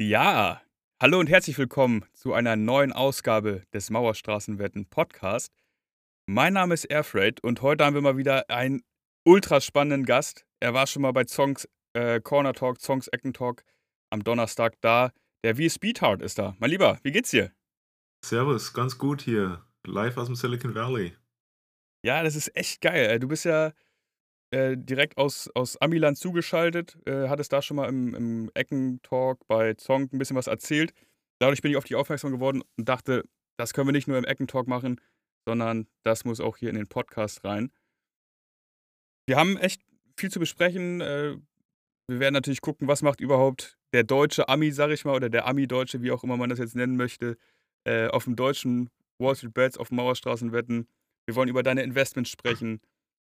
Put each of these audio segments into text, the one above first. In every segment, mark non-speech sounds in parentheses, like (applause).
Ja, hallo und herzlich willkommen zu einer neuen Ausgabe des Mauerstraßenwetten Podcast. Mein Name ist Airfreight und heute haben wir mal wieder einen ultra spannenden Gast. Er war schon mal bei Songs äh, Corner Talk, Songs Ecken Talk am Donnerstag da. Der V Speedhard ist da. Mein Lieber, wie geht's dir? Servus, ganz gut hier. Live aus dem Silicon Valley. Ja, das ist echt geil. Du bist ja äh, direkt aus, aus Amiland zugeschaltet, äh, hattest da schon mal im, im Ecken-Talk bei Zong ein bisschen was erzählt. Dadurch bin ich auf dich aufmerksam geworden und dachte, das können wir nicht nur im Ecken-Talk machen, sondern das muss auch hier in den Podcast rein. Wir haben echt viel zu besprechen. Äh, wir werden natürlich gucken, was macht überhaupt der deutsche Ami, sag ich mal, oder der Ami-Deutsche, wie auch immer man das jetzt nennen möchte, äh, auf dem deutschen Wall Street Bets, auf Mauerstraßen wetten. Wir wollen über deine Investments sprechen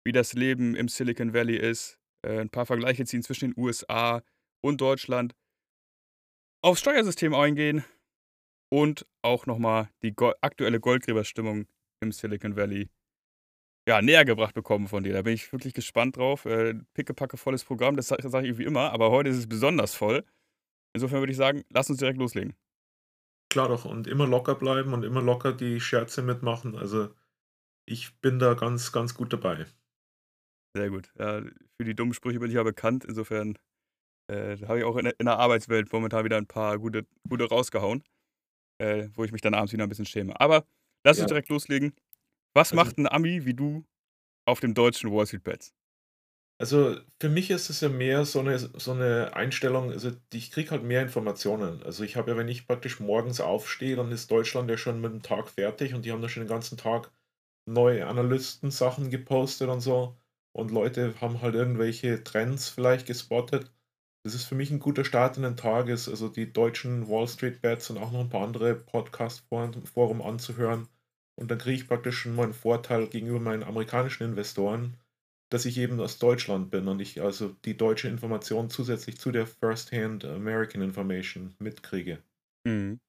wie das Leben im Silicon Valley ist, äh, ein paar Vergleiche ziehen zwischen den USA und Deutschland, aufs Steuersystem eingehen und auch nochmal die go aktuelle Goldgräberstimmung im Silicon Valley ja, näher gebracht bekommen von dir. Da bin ich wirklich gespannt drauf. Äh, pickepacke volles Programm, das sage sag ich wie immer, aber heute ist es besonders voll. Insofern würde ich sagen, lass uns direkt loslegen. Klar doch, und immer locker bleiben und immer locker die Scherze mitmachen. Also ich bin da ganz, ganz gut dabei. Sehr gut. Ja, für die dummen Sprüche bin ich ja bekannt. Insofern äh, habe ich auch in der, in der, Arbeitswelt momentan wieder ein paar gute, gute rausgehauen, äh, wo ich mich dann abends wieder ein bisschen schäme. Aber lass ja. uns direkt loslegen. Was also, macht ein Ami wie du auf dem deutschen Wall Street Bets? Also für mich ist es ja mehr so eine, so eine Einstellung, also ich kriege halt mehr Informationen. Also ich habe ja, wenn ich praktisch morgens aufstehe, dann ist Deutschland ja schon mit dem Tag fertig und die haben da schon den ganzen Tag neue Analysten-Sachen gepostet und so und Leute haben halt irgendwelche Trends vielleicht gespottet. Das ist für mich ein guter Start in den Tages, also die deutschen Wall Street Bets und auch noch ein paar andere Podcast-Forum anzuhören. Und dann kriege ich praktisch schon mal einen Vorteil gegenüber meinen amerikanischen Investoren, dass ich eben aus Deutschland bin und ich also die deutsche Information zusätzlich zu der First-Hand American Information mitkriege. Mhm.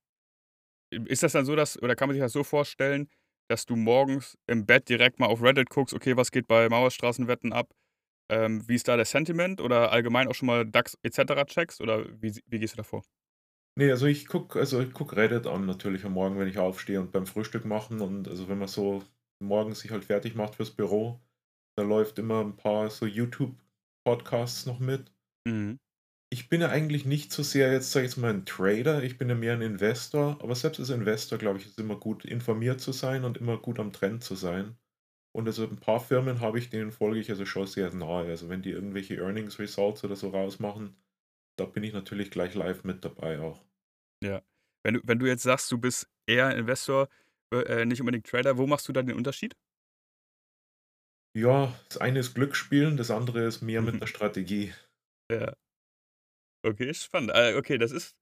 Ist das dann so, dass, oder kann man sich das so vorstellen, dass du morgens im Bett direkt mal auf Reddit guckst, okay, was geht bei Mauerstraßenwetten ab? Ähm, wie ist da der Sentiment oder allgemein auch schon mal DAX etc. checkst oder wie, wie gehst du da vor? Nee, also ich gucke also guck Reddit an natürlich am Morgen, wenn ich aufstehe und beim Frühstück machen und also wenn man so morgens sich halt fertig macht fürs Büro, da läuft immer ein paar so YouTube-Podcasts noch mit. Mhm ich bin ja eigentlich nicht so sehr jetzt, sage ich jetzt mal, ein Trader, ich bin ja mehr ein Investor, aber selbst als Investor, glaube ich, ist es immer gut, informiert zu sein und immer gut am Trend zu sein. Und also ein paar Firmen habe ich, denen folge ich also schon sehr nahe. Also wenn die irgendwelche Earnings Results oder so rausmachen, da bin ich natürlich gleich live mit dabei auch. Ja. Wenn du, wenn du jetzt sagst, du bist eher Investor, äh, nicht unbedingt Trader, wo machst du da den Unterschied? Ja, das eine ist Glücksspielen, das andere ist mehr mit der Strategie. Ja. Okay, spannend. Äh, okay, das ist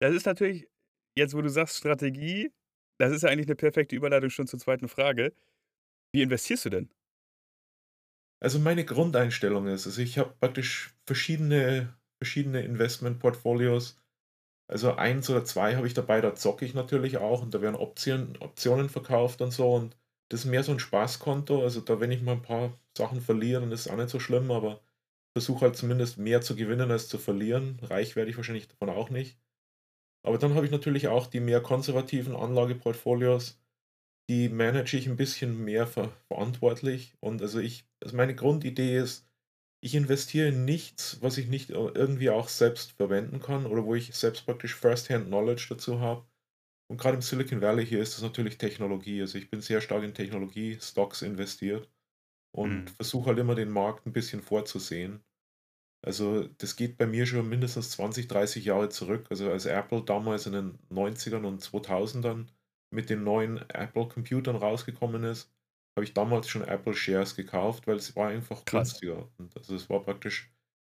das ist natürlich jetzt, wo du sagst Strategie, das ist ja eigentlich eine perfekte Überleitung schon zur zweiten Frage. Wie investierst du denn? Also, meine Grundeinstellung ist also, ich habe praktisch verschiedene verschiedene Investmentportfolios. Also, eins oder zwei habe ich dabei, da zocke ich natürlich auch und da werden Optionen Optionen verkauft und so und das ist mehr so ein Spaßkonto. Also, da wenn ich mal ein paar Sachen verliere, dann ist es auch nicht so schlimm, aber versuche halt zumindest mehr zu gewinnen als zu verlieren. Reich werde ich wahrscheinlich davon auch nicht. Aber dann habe ich natürlich auch die mehr konservativen Anlageportfolios, die manage ich ein bisschen mehr ver verantwortlich. Und also ich, also meine Grundidee ist, ich investiere in nichts, was ich nicht irgendwie auch selbst verwenden kann oder wo ich selbst praktisch First-Hand Knowledge dazu habe. Und gerade im Silicon Valley hier ist das natürlich Technologie. Also ich bin sehr stark in Technologie-Stocks investiert und Mhm. versuche halt immer den Markt ein bisschen vorzusehen. Also, das geht bei mir schon mindestens 20, 30 Jahre zurück. Also, als Apple damals in den 90ern und 2000ern mit den neuen Apple-Computern rausgekommen ist, habe ich damals schon Apple Shares gekauft, weil es war einfach Krass. günstiger. Und also, es war praktisch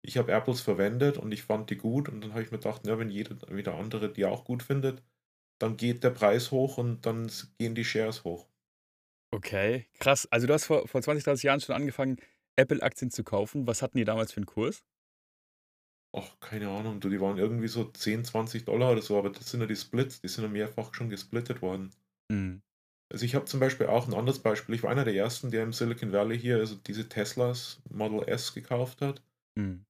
ich habe Apples verwendet und ich fand die gut und dann habe ich mir gedacht, ja, wenn jeder wieder andere die auch gut findet, dann geht der Preis hoch und dann gehen die Shares hoch. Okay, krass. Also, du hast vor vor 20, 30 Jahren schon angefangen, Apple-Aktien zu kaufen. Was hatten die damals für einen Kurs? Ach, keine Ahnung, du, die waren irgendwie so 10, 20 Dollar oder so, aber das sind ja die Splits, die sind ja mehrfach schon gesplittet worden. Mhm. Also ich habe zum Beispiel auch ein anderes Beispiel. Ich war einer der ersten, der im Silicon Valley hier also diese Teslas Model S gekauft hat. Mhm.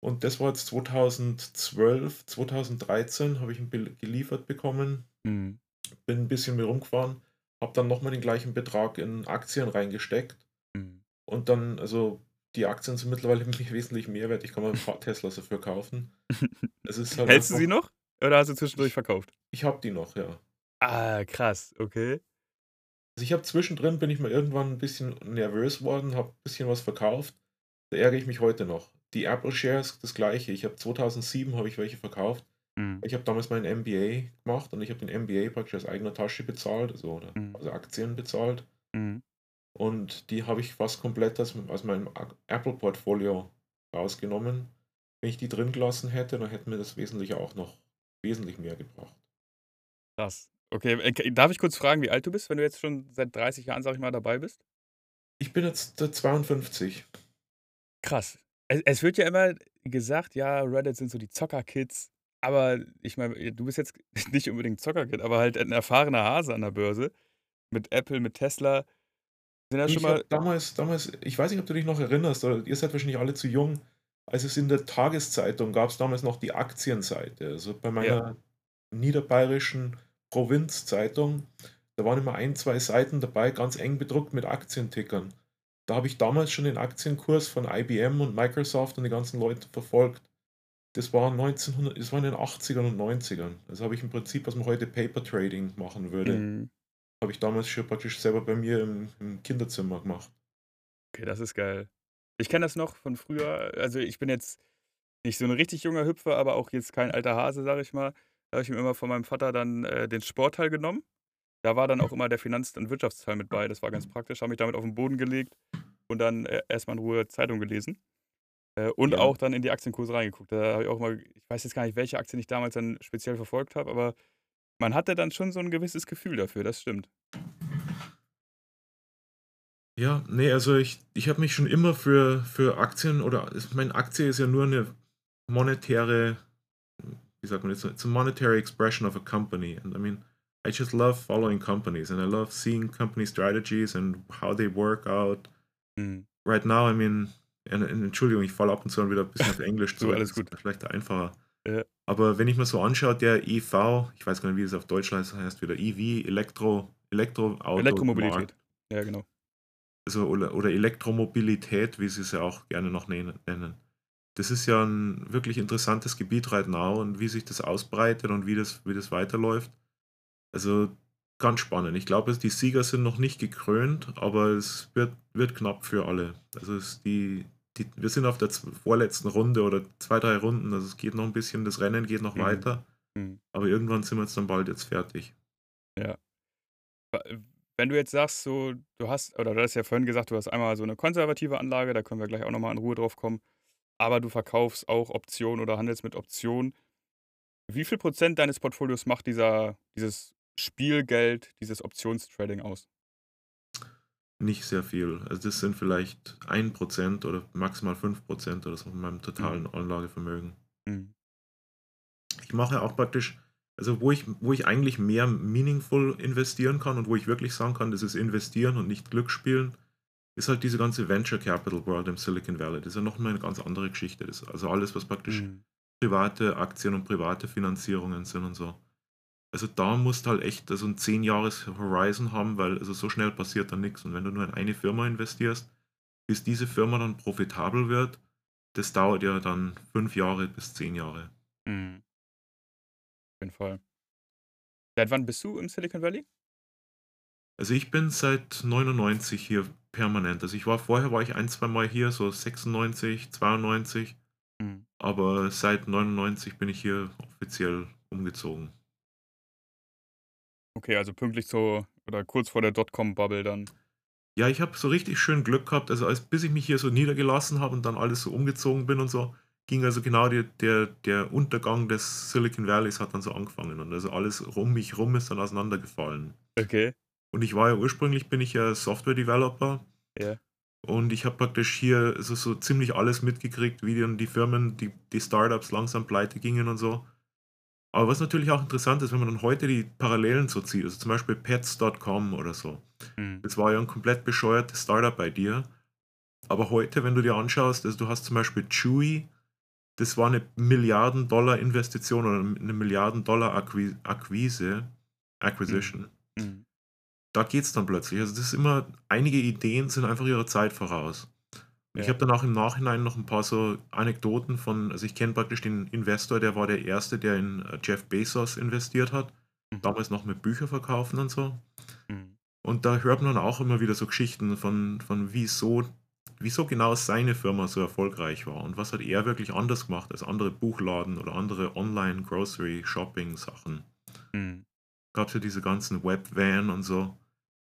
Und das war jetzt 2012, 2013 habe ich ihn geliefert bekommen. Mhm. Bin ein bisschen mehr rumgefahren, habe dann nochmal den gleichen Betrag in Aktien reingesteckt. Mhm. Und dann, also die Aktien sind mittlerweile (laughs) mich wesentlich mehr wert. Ich kann mal ein paar Teslas dafür kaufen. (laughs) Es ist halt Hältst du sie noch? Oder hast du zwischendurch verkauft? Ich habe die noch, ja. Ah, krass, okay. Also ich habe zwischendrin bin ich mal irgendwann ein bisschen nervös worden, habe ein bisschen was verkauft. Da ärgere ich mich heute noch. Die Apple Shares, das gleiche. Ich habe 2007 habe ich welche verkauft. Mhm. Ich habe damals meinen MBA gemacht und ich habe den MBA praktisch aus eigener Tasche bezahlt, also, Mhm. also Aktien bezahlt. Mhm. Und die habe ich fast komplett aus, aus meinem Apple-Portfolio rausgenommen. Wenn ich die drin gelassen hätte, dann hätte mir das wesentlich auch noch wesentlich mehr gebracht. Krass. Okay, äh, darf ich kurz fragen, wie alt du bist, wenn du jetzt schon seit 30 Jahren, sag ich mal, dabei bist? Ich bin jetzt 52. Krass. Es, es wird ja immer gesagt, ja, Reddit sind so die Zocker-Kids. Aber ich meine, du bist jetzt (laughs) nicht unbedingt Zocker-Kid, aber halt ein erfahrener Hase an der Börse. Mit Apple, mit Tesla. Sind ja schon mal. Damals, damals, ich weiß nicht, ob du dich noch erinnerst, oder ihr seid wahrscheinlich alle zu jung. Als es in der Tageszeitung gab es damals noch die Aktienseite. Also bei meiner ja. niederbayerischen Provinzzeitung, da waren immer ein, zwei Seiten dabei, ganz eng bedruckt mit Aktientickern. Da habe ich damals schon den Aktienkurs von IBM und Microsoft und die ganzen Leute verfolgt. Das war 1900, das war in den 80ern und 90ern. Also habe ich im Prinzip, was man heute Paper Trading machen würde, Mhm. habe ich damals schon praktisch selber bei mir im, im Kinderzimmer gemacht. Okay, das ist geil. Ich kenne das noch von früher. Also ich bin jetzt nicht so ein richtig junger Hüpfer, aber auch jetzt kein alter Hase, sage ich mal. Da habe ich mir immer von meinem Vater dann äh, den Sportteil genommen. Da war dann auch immer der Finanz- und Wirtschaftsteil mit bei. Das war ganz praktisch. Habe mich damit auf den Boden gelegt und dann äh, erstmal in Ruhe Zeitung gelesen. Äh, und Ja. auch dann in die Aktienkurse reingeguckt. Da habe ich auch mal, ich weiß jetzt gar nicht, welche Aktien ich damals dann speziell verfolgt habe, aber man hatte dann schon so ein gewisses Gefühl dafür, das stimmt. Ja, nee, also ich, ich habe mich schon immer für, für Aktien oder ich meine, Aktie ist ja nur eine monetäre, wie sagt man jetzt, it's a monetary expression of a company. And I mean, I just love following companies and I love seeing company strategies and how they work out. Mhm. Right now, I mean, Entschuldigung, ich falle ab und zu wieder ein bisschen auf Englisch (laughs) zu. alles gut. Vielleicht einfacher. Ja. Aber wenn ich mir so anschaue, der EV, ich weiß gar nicht, wie es auf Deutsch heißt, heißt wieder EV, Elektro, Elektroauto. Elektromobilität. Ja, genau also oder, oder Elektromobilität, wie sie es ja auch gerne noch nennen. Das ist ja ein wirklich interessantes Gebiet right now und wie sich das ausbreitet und wie das, wie das weiterläuft. Also ganz spannend. Ich glaube, die Sieger sind noch nicht gekrönt, aber es wird, wird knapp für alle. Also es die, die, wir sind auf der vorletzten Runde oder zwei, drei Runden. Also es geht noch ein bisschen, das Rennen geht noch mhm. weiter. Mhm. Aber irgendwann sind wir jetzt dann bald jetzt fertig. Ja. Wenn du jetzt sagst, so, du hast, oder du hast ja vorhin gesagt, du hast einmal so eine konservative Anlage, da können wir gleich auch nochmal in Ruhe drauf kommen, aber du verkaufst auch Optionen oder handelst mit Optionen. Wie viel Prozent deines Portfolios macht dieser, dieses Spielgeld, dieses Optionstrading aus? Nicht sehr viel. Also das sind vielleicht 1% oder maximal 5% oder so von meinem totalen mhm. Anlagevermögen. Mhm. Ich mache auch praktisch also wo ich, wo ich eigentlich mehr meaningful investieren kann und wo ich wirklich sagen kann, das ist investieren und nicht Glück spielen, ist halt diese ganze Venture Capital World im Silicon Valley. Das ist ja nochmal eine ganz andere Geschichte. Das, also alles, was praktisch mhm. private Aktien und private Finanzierungen sind und so. Also da musst du halt echt also ein 10 Jahres Horizon haben, weil also so schnell passiert da nichts. Und wenn du nur in eine Firma investierst, bis diese Firma dann profitabel wird, das dauert ja dann 5 Jahre bis 10 Jahre. Mhm jeden Fall. Seit wann bist du im Silicon Valley? Also ich bin seit 99 hier permanent. Also ich war vorher war ich ein, zwei Mal hier, so 96, 92. Mhm. Aber seit 99 bin ich hier offiziell umgezogen. Okay, also pünktlich so oder kurz vor der Dotcom-Bubble dann. Ja, ich habe so richtig schön Glück gehabt. Also als bis ich mich hier so niedergelassen habe und dann alles so umgezogen bin und so, ging also genau die, der, der Untergang des Silicon Valleys hat dann so angefangen und also alles um mich rum ist dann auseinandergefallen. Okay. Und ich war ja ursprünglich bin ich ja Software Developer. Ja. Und ich habe praktisch hier so, so ziemlich alles mitgekriegt, wie dann die Firmen, die, die Startups langsam pleite gingen und so. Aber was natürlich auch interessant ist, wenn man dann heute die Parallelen so zieht, also zum Beispiel Pets.com oder so. Mhm. Das war ja ein komplett bescheuertes Startup bei dir. Aber heute, wenn du dir anschaust, also du hast zum Beispiel Chewy, das war 'ne Milliarden-Dollar-Investition oder 'ne Milliarden-Dollar-Akqui Akquise Mhm. Acquisition. Mhm. Da geht's dann plötzlich. Also, das ist immer einige Ideen sind einfach ihrer Zeit voraus. Und ich Ja. habe dann auch im Nachhinein noch 'n paar so Anekdoten von also, ich kenne praktisch den Investor, der war der Erste, der in, äh, Jeff Bezos investiert hat, Mhm. damals noch mit Bücher verkaufen und so. Mhm. Und da hört man auch immer wieder so Geschichten von von wieso wieso genau seine Firma so erfolgreich war und was hat er wirklich anders gemacht als andere Buchladen oder andere Online-Grocery-Shopping-Sachen. Mhm. Gab's ja diese ganzen Webvan und so.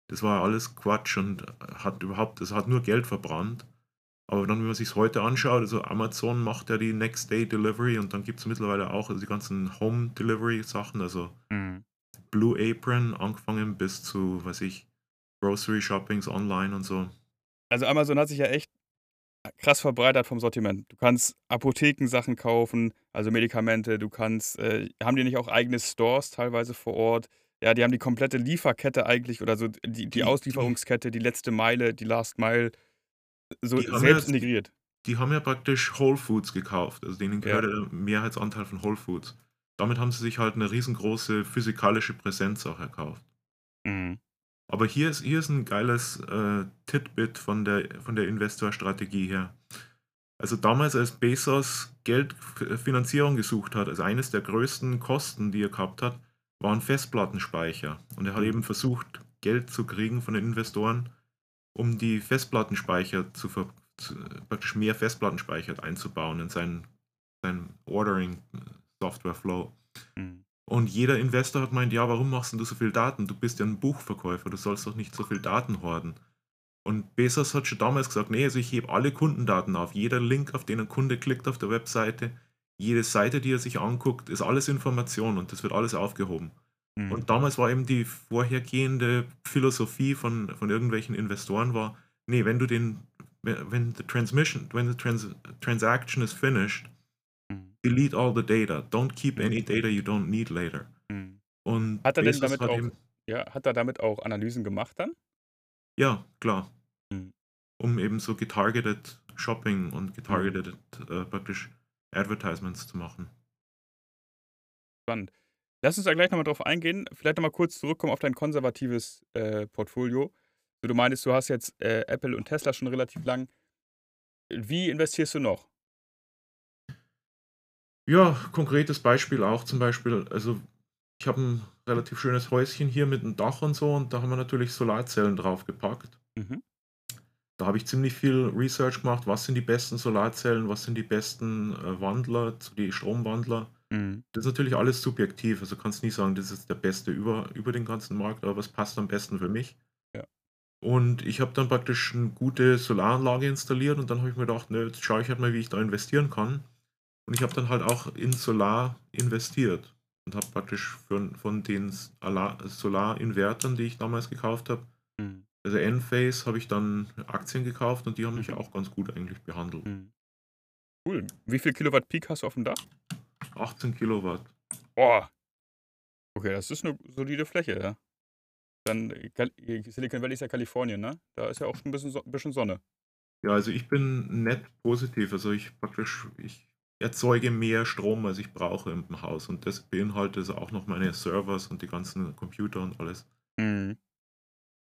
Das war ja alles Quatsch und hat überhaupt das hat nur Geld verbrannt. Aber dann, wenn man sich's heute anschaut, also Amazon macht ja die Next Day Delivery und dann gibt's mittlerweile auch also die ganzen Home Delivery Sachen, also Mhm. Blue Apron angefangen bis zu, weiß ich, Grocery Shoppings online und so. Also, Amazon hat sich ja echt krass verbreitert vom Sortiment. Du kannst Apothekensachen kaufen, also Medikamente, du kannst äh, haben die nicht auch eigene Stores teilweise vor Ort? Ja, die haben die komplette Lieferkette eigentlich oder so Die die Auslieferungskette, die letzte Meile, die Last Mile so Die haben ja selbst integriert. die haben ja praktisch Whole Foods gekauft. Also, denen gehört ja der Mehrheitsanteil von Whole Foods. Damit haben sie sich halt 'ne riesengroße physikalische Präsenz auch erkauft. Mhm. Aber hier ist hier ist 'n geiles, äh, Titbit von der von der Investorstrategie her. Also, damals, als Bezos Geld F Finanzierung gesucht hat, also eines der größten Kosten, die er gehabt hat, waren Festplattenspeicher. Und er hat eben Mhm. versucht, Geld zu kriegen von den Investoren, um die Festplattenspeicher zu ver zu praktisch mehr Festplattenspeicher einzubauen in seinen seinen Ordering Software Flow. Mhm. Und jeder Investor hat gemeint: „Ja, warum machst du so viel Daten? Du bist ja 'n Buchverkäufer, du sollst doch nicht so viel Daten horten.“ Und Bezos hat schon damals gesagt: „Ne, also ich hebe alle Kundendaten auf. Jeder Link, auf den 'n Kunde klickt auf der Webseite, jede Seite, die er sich anguckt, ist alles Information und das wird alles aufgehoben.“ Mhm. Und damals war eben die vorhergehende Philosophie von von irgendwelchen Investoren war: „Ne, wenn du den we when the transmission when the trans transaction is finished, Mhm. delete all the data. Don't keep Mhm. any data you don't need later.“ Mhm. Und Hat er denn Bezos damit auch eben ja, hat er damit auch Analysen gemacht dann? Ja, klar. Mhm. Um eben so getargeted Shopping und getargeted, äh, praktisch Advertisements zu machen. Spannend. Lass uns da gleich noch mal drauf eingehen. Vielleicht noch mal kurz zurückkommen auf dein konservatives, äh, Portfolio. Du meintest, du hast jetzt, äh, Apple und Tesla schon relativ lang. Wie investierst du noch? Ja, konkretes Beispiel auch zum Beispiel also, ich habe 'n relativ schönes Häuschen hier mit 'n Dach und so und da haben wir natürlich Solarzellen draufgepackt. Mhm. Da habe ich ziemlich viel Research gemacht. Was sind die besten Solarzellen? Was sind die besten, äh, Wandler, die Stromwandler? Mhm. Das ist natürlich alles subjektiv. Also, kannst nie sagen, das ist der Beste über über den ganzen Markt, aber was passt am besten für mich? Ja. Und ich habe dann praktisch 'ne gute Solaranlage installiert und dann habe ich mir gedacht: „Ne, jetzt schaue ich halt mal, wie ich da investieren kann.“ Und ich habe dann halt auch in Solar investiert und habe praktisch von von den Solarinvertern, die ich damals gekauft habe Mhm. also, Enphase habe ich dann Aktien gekauft und die haben mich Mhm. auch ganz gut eigentlich behandelt. Mhm. Cool. Wie viel Kilowatt Peak hast du aufm Dach? 18 Kilowatt. Boah. Okay, das ist 'ne solide Fläche, ja. Dann Cal Silicon Valley ist ja Kalifornien, ne? Da ist ja auch schon 'n bisschen So bisschen Sonne. Ja, also, ich bin net positiv. Also, ich praktisch ich erzeuge mehr Strom, als ich brauche im Haus und das beinhaltet also auch noch meine Servers und die ganzen Computer und alles. Mhm.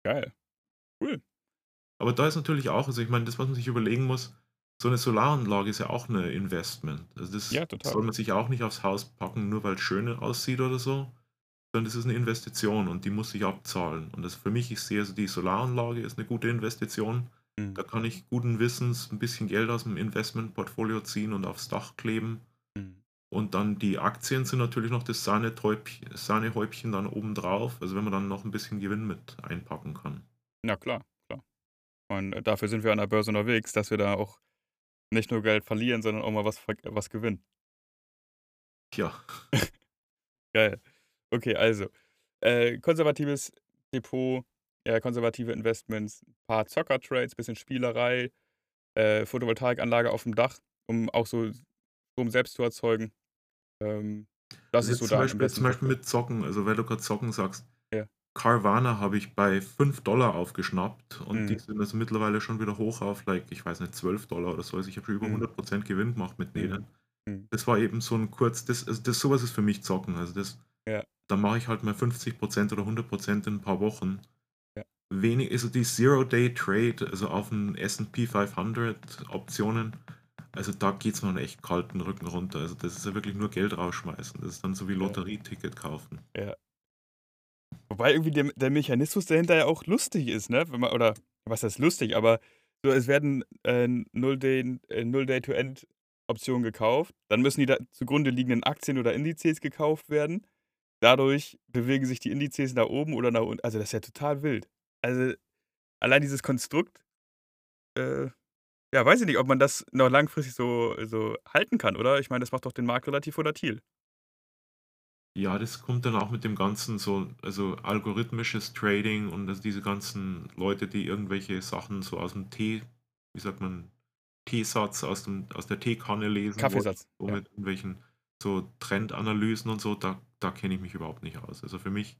Geil. Cool. Aber da ist natürlich auch also, ich meine, das, was man sich überlegen muss, so 'ne Solaranlage ist ja auch 'ne Investment. Also, das Ja, total. soll man sich auch nicht aufs Haus packen, nur weil's schön aussieht oder so, sondern das ist 'ne Investition und die muss sich abzahlen. Und das für mich ich sehe also die Solaranlage ist 'ne gute Investition. Da Mhm. kann ich guten Wissens 'n bisschen Geld aus'm Investmentportfolio ziehen und aufs Dach kleben. Mhm. Und dann die Aktien sind natürlich noch das Sahnehäubchen dann obendrauf, also, wenn man dann noch 'n bisschen Gewinn mit einpacken kann. Na klar, klar. Und dafür sind wir an der Börse unterwegs, dass wir da auch nicht nur Geld verlieren, sondern auch mal was was gewinnen. Ja. (laughs) Geil. Okay, also, äh, konservatives Depot, eher konservative Investments, paar Zocker-Trades, bisschen Spielerei, äh, Photovoltaikanlage aufm Dach, um auch so Strom selbst zu erzeugen. Ähm, das Also, ist so zum Beispiel zum Beispiel mit Zocken, also, weil du grad Zocken sagst. Carvana habe ich bei 5 $ aufgeschnappt und die Mhm. sind also mittlerweile schon wieder hoch auf, like, ich weiß nicht, 12 $ oder so. Also, ich habe schon über Mhm. 100 % Gewinn gemacht mit Mhm. denen. Mhm. Das war eben so 'n kurz das also, das so was ist für mich Zocken. Also, das Ja. da mache ich halt mal 50% oder 100% in 'n paar Wochen. Ja. Wenig also, die Zero-Day-Trade, also, auf 'n S&P 500 Optionen, also, da geht's mir dann echt kalt 'n Rücken runter. Also, das ist ja wirklich nur Geld rausschmeißen. Das ist dann so wie Ja. Lotterieticket kaufen. Ja. Wobei irgendwie der der Mechanismus dahinter ja auch lustig ist, ne? Man oder was heißt lustig, aber so, es werden, äh, Null-Day äh, Null-Day-to-End-Optionen gekauft, dann müssen die zugrunde liegenden Aktien oder Indizes gekauft werden. Dadurch bewegen sich die Indizes nach oben oder nach unten. Also, das ist ja total wild. Also, allein dieses Konstrukt, äh, ja, weiß ich nicht, ob man das noch langfristig so so halten kann, oder? Ich meine, das macht doch den Markt relativ volatil. Ja, das kommt dann auch mit dem Ganzen so also, algorithmisches Trading und also, diese ganzen Leute, die irgendwelche Sachen so aus'm Tee wie sagt man, Teesatz aus dem aus der Teekanne lesen, wo Kaffeesatz, wo ja. mit irgendwelchen so Trendanalysen und so, da da kenne ich mich überhaupt nicht aus. Also, für mich,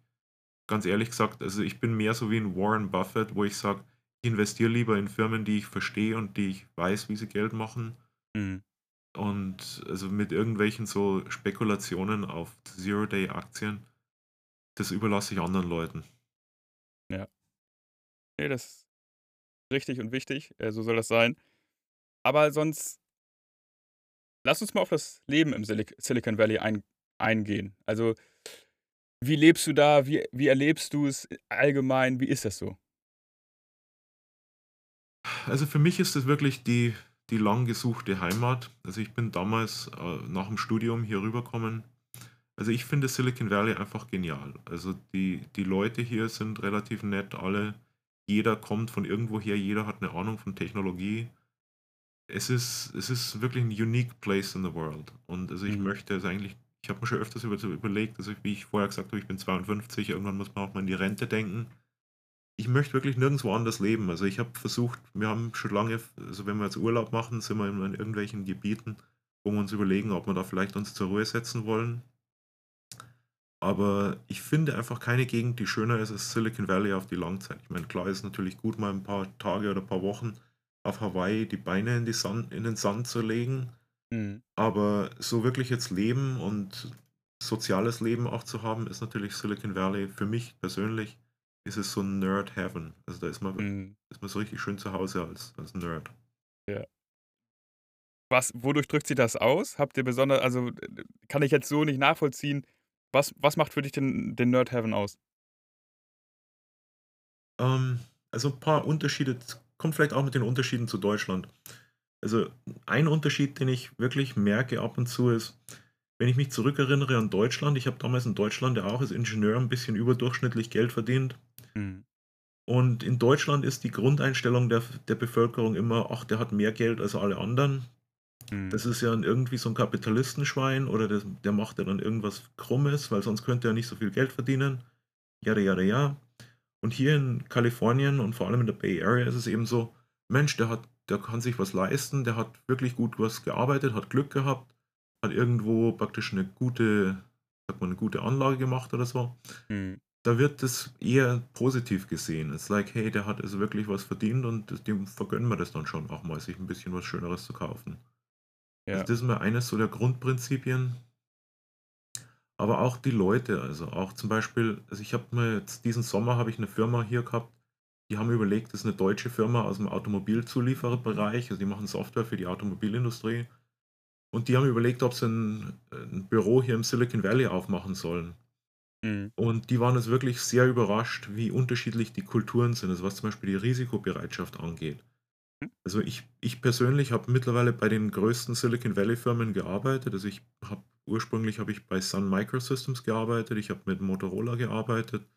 ganz ehrlich gesagt also, ich bin mehr so wie 'n Warren Buffett, wo ich sage: „Ich investiere lieber in Firmen, die ich verstehe und die ich weiß, wie sie Geld machen.“ Mhm. Und, also, mit irgendwelchen so Spekulationen auf Zero-Day-Aktien, das überlasse ich anderen Leuten. Ja. Ne, das ist richtig und wichtig, äh, so soll das sein. Aber sonst lass uns mal auf das Leben im Silicon Valley ein eingehen. Also, wie lebst du da? Wie wie erlebst du's allgemein? Wie ist das so? Also, für mich ist das wirklich die die lang gesuchte Heimat. Also, ich bin damals, äh, nach dem Studium hier rübergekommen. Also, ich finde Silicon Valley einfach genial. Also, die die Leute hier sind relativ nett alle. Jeder kommt von irgendwoher, jeder hat 'ne Ahnung von Technologie. Es ist es ist wirklich 'n unique place in the world. Und, also, ich Mhm. möchte also, eigentlich ich habe mir schon öfters über überlegt, also, wie ich vorher gesagt habe, ich bin 52, irgendwann muss man auch mal an die Rente denken. Ich möchte wirklich nirgendwo anders leben. Also, ich habe versucht wir haben schon lange also, wenn wir jetzt Urlaub machen, sind wir immer in irgendwelchen Gebieten, wo wir uns überlegen, ob wir da vielleicht uns zur Ruhe setzen wollen. Aber ich finde einfach keine Gegend, die schöner ist als Silicon Valley auf die Langzeit. Ich meine, klar ist natürlich gut, mal 'n paar Tage oder paar Wochen auf Hawaii die Beine in die Sand in den Sand zu legen. Mhm. Aber so wirklich jetzt leben und soziales Leben auch zu haben, ist natürlich Silicon Valley für mich persönlich ist es so 'n Nerd Heaven. Also, da ist man Mhm. ist man so richtig schön zu Hause als als Nerd. Ja. Was wodurch drückt sich das aus? Habt ihr besonder also, kann ich jetzt so nicht nachvollziehen. Was was macht für dich den den Nerd Heaven aus? Ähm, also, 'n paar Unterschiede kommt vielleicht auch mit den Unterschieden zu Deutschland. Also, ein Unterschied, den ich wirklich merke ab und zu ist, wenn ich mich zurückerinnere an Deutschland ich habe damals in Deutschland ja auch als Ingenieur 'n bisschen überdurchschnittlich Geld verdient. Mhm. Und in Deutschland ist die Grundeinstellung der der Bevölkerung immer: „Ach, der hat mehr Geld als alle anderen.“ Mhm. Das ist ja irgendwie so 'n Kapitalistenschwein oder das der macht ja dann irgendwas Krummes, weil sonst könnte er nicht so viel Geld verdienen. Jada, jada, ja. Und hier in Kalifornien und vor allem in der Bay Area ist es eben so: „Mensch, der hat der kann sich was leisten, der hat wirklich gut was gearbeitet, hat Glück gehabt, hat irgendwo praktisch 'ne gute sagt man, 'ne gute Anlage gemacht oder so.“ Mhm. Da wird das eher positiv gesehen. It's like: „Hey, der hat also wirklich was verdient und dem vergönnen wir das dann schon auch mal, sich 'n bisschen was Schöneres zu kaufen.“ Also, Ja. das ist mal eines so der Grundprinzipien. Aber auch die Leute, also, auch zum Beispiel also, ich habe mir jetzt diesen Sommer habe ich 'ne Firma hier gehabt, die haben überlegt das ist 'ne deutsche Firma aus'm Automobilzuliefererbereich, also, die machen Software für die Automobilindustrie. Und die haben überlegt, ob sie 'n äh, 'n Büro hier im Silicon Valley aufmachen sollen. Mhm. Und die waren jetzt wirklich sehr überrascht, wie unterschiedlich die Kulturen sind, also, was zum Beispiel die Risikobereitschaft angeht. Hm. Also, ich ich persönlich habe mittlerweile bei den größten Silicon Valley Firmen gearbeitet. Also, ich habe ursprünglich habe ich bei Sun Microsystems gearbeitet, ich habe mit Motorola gearbeitet.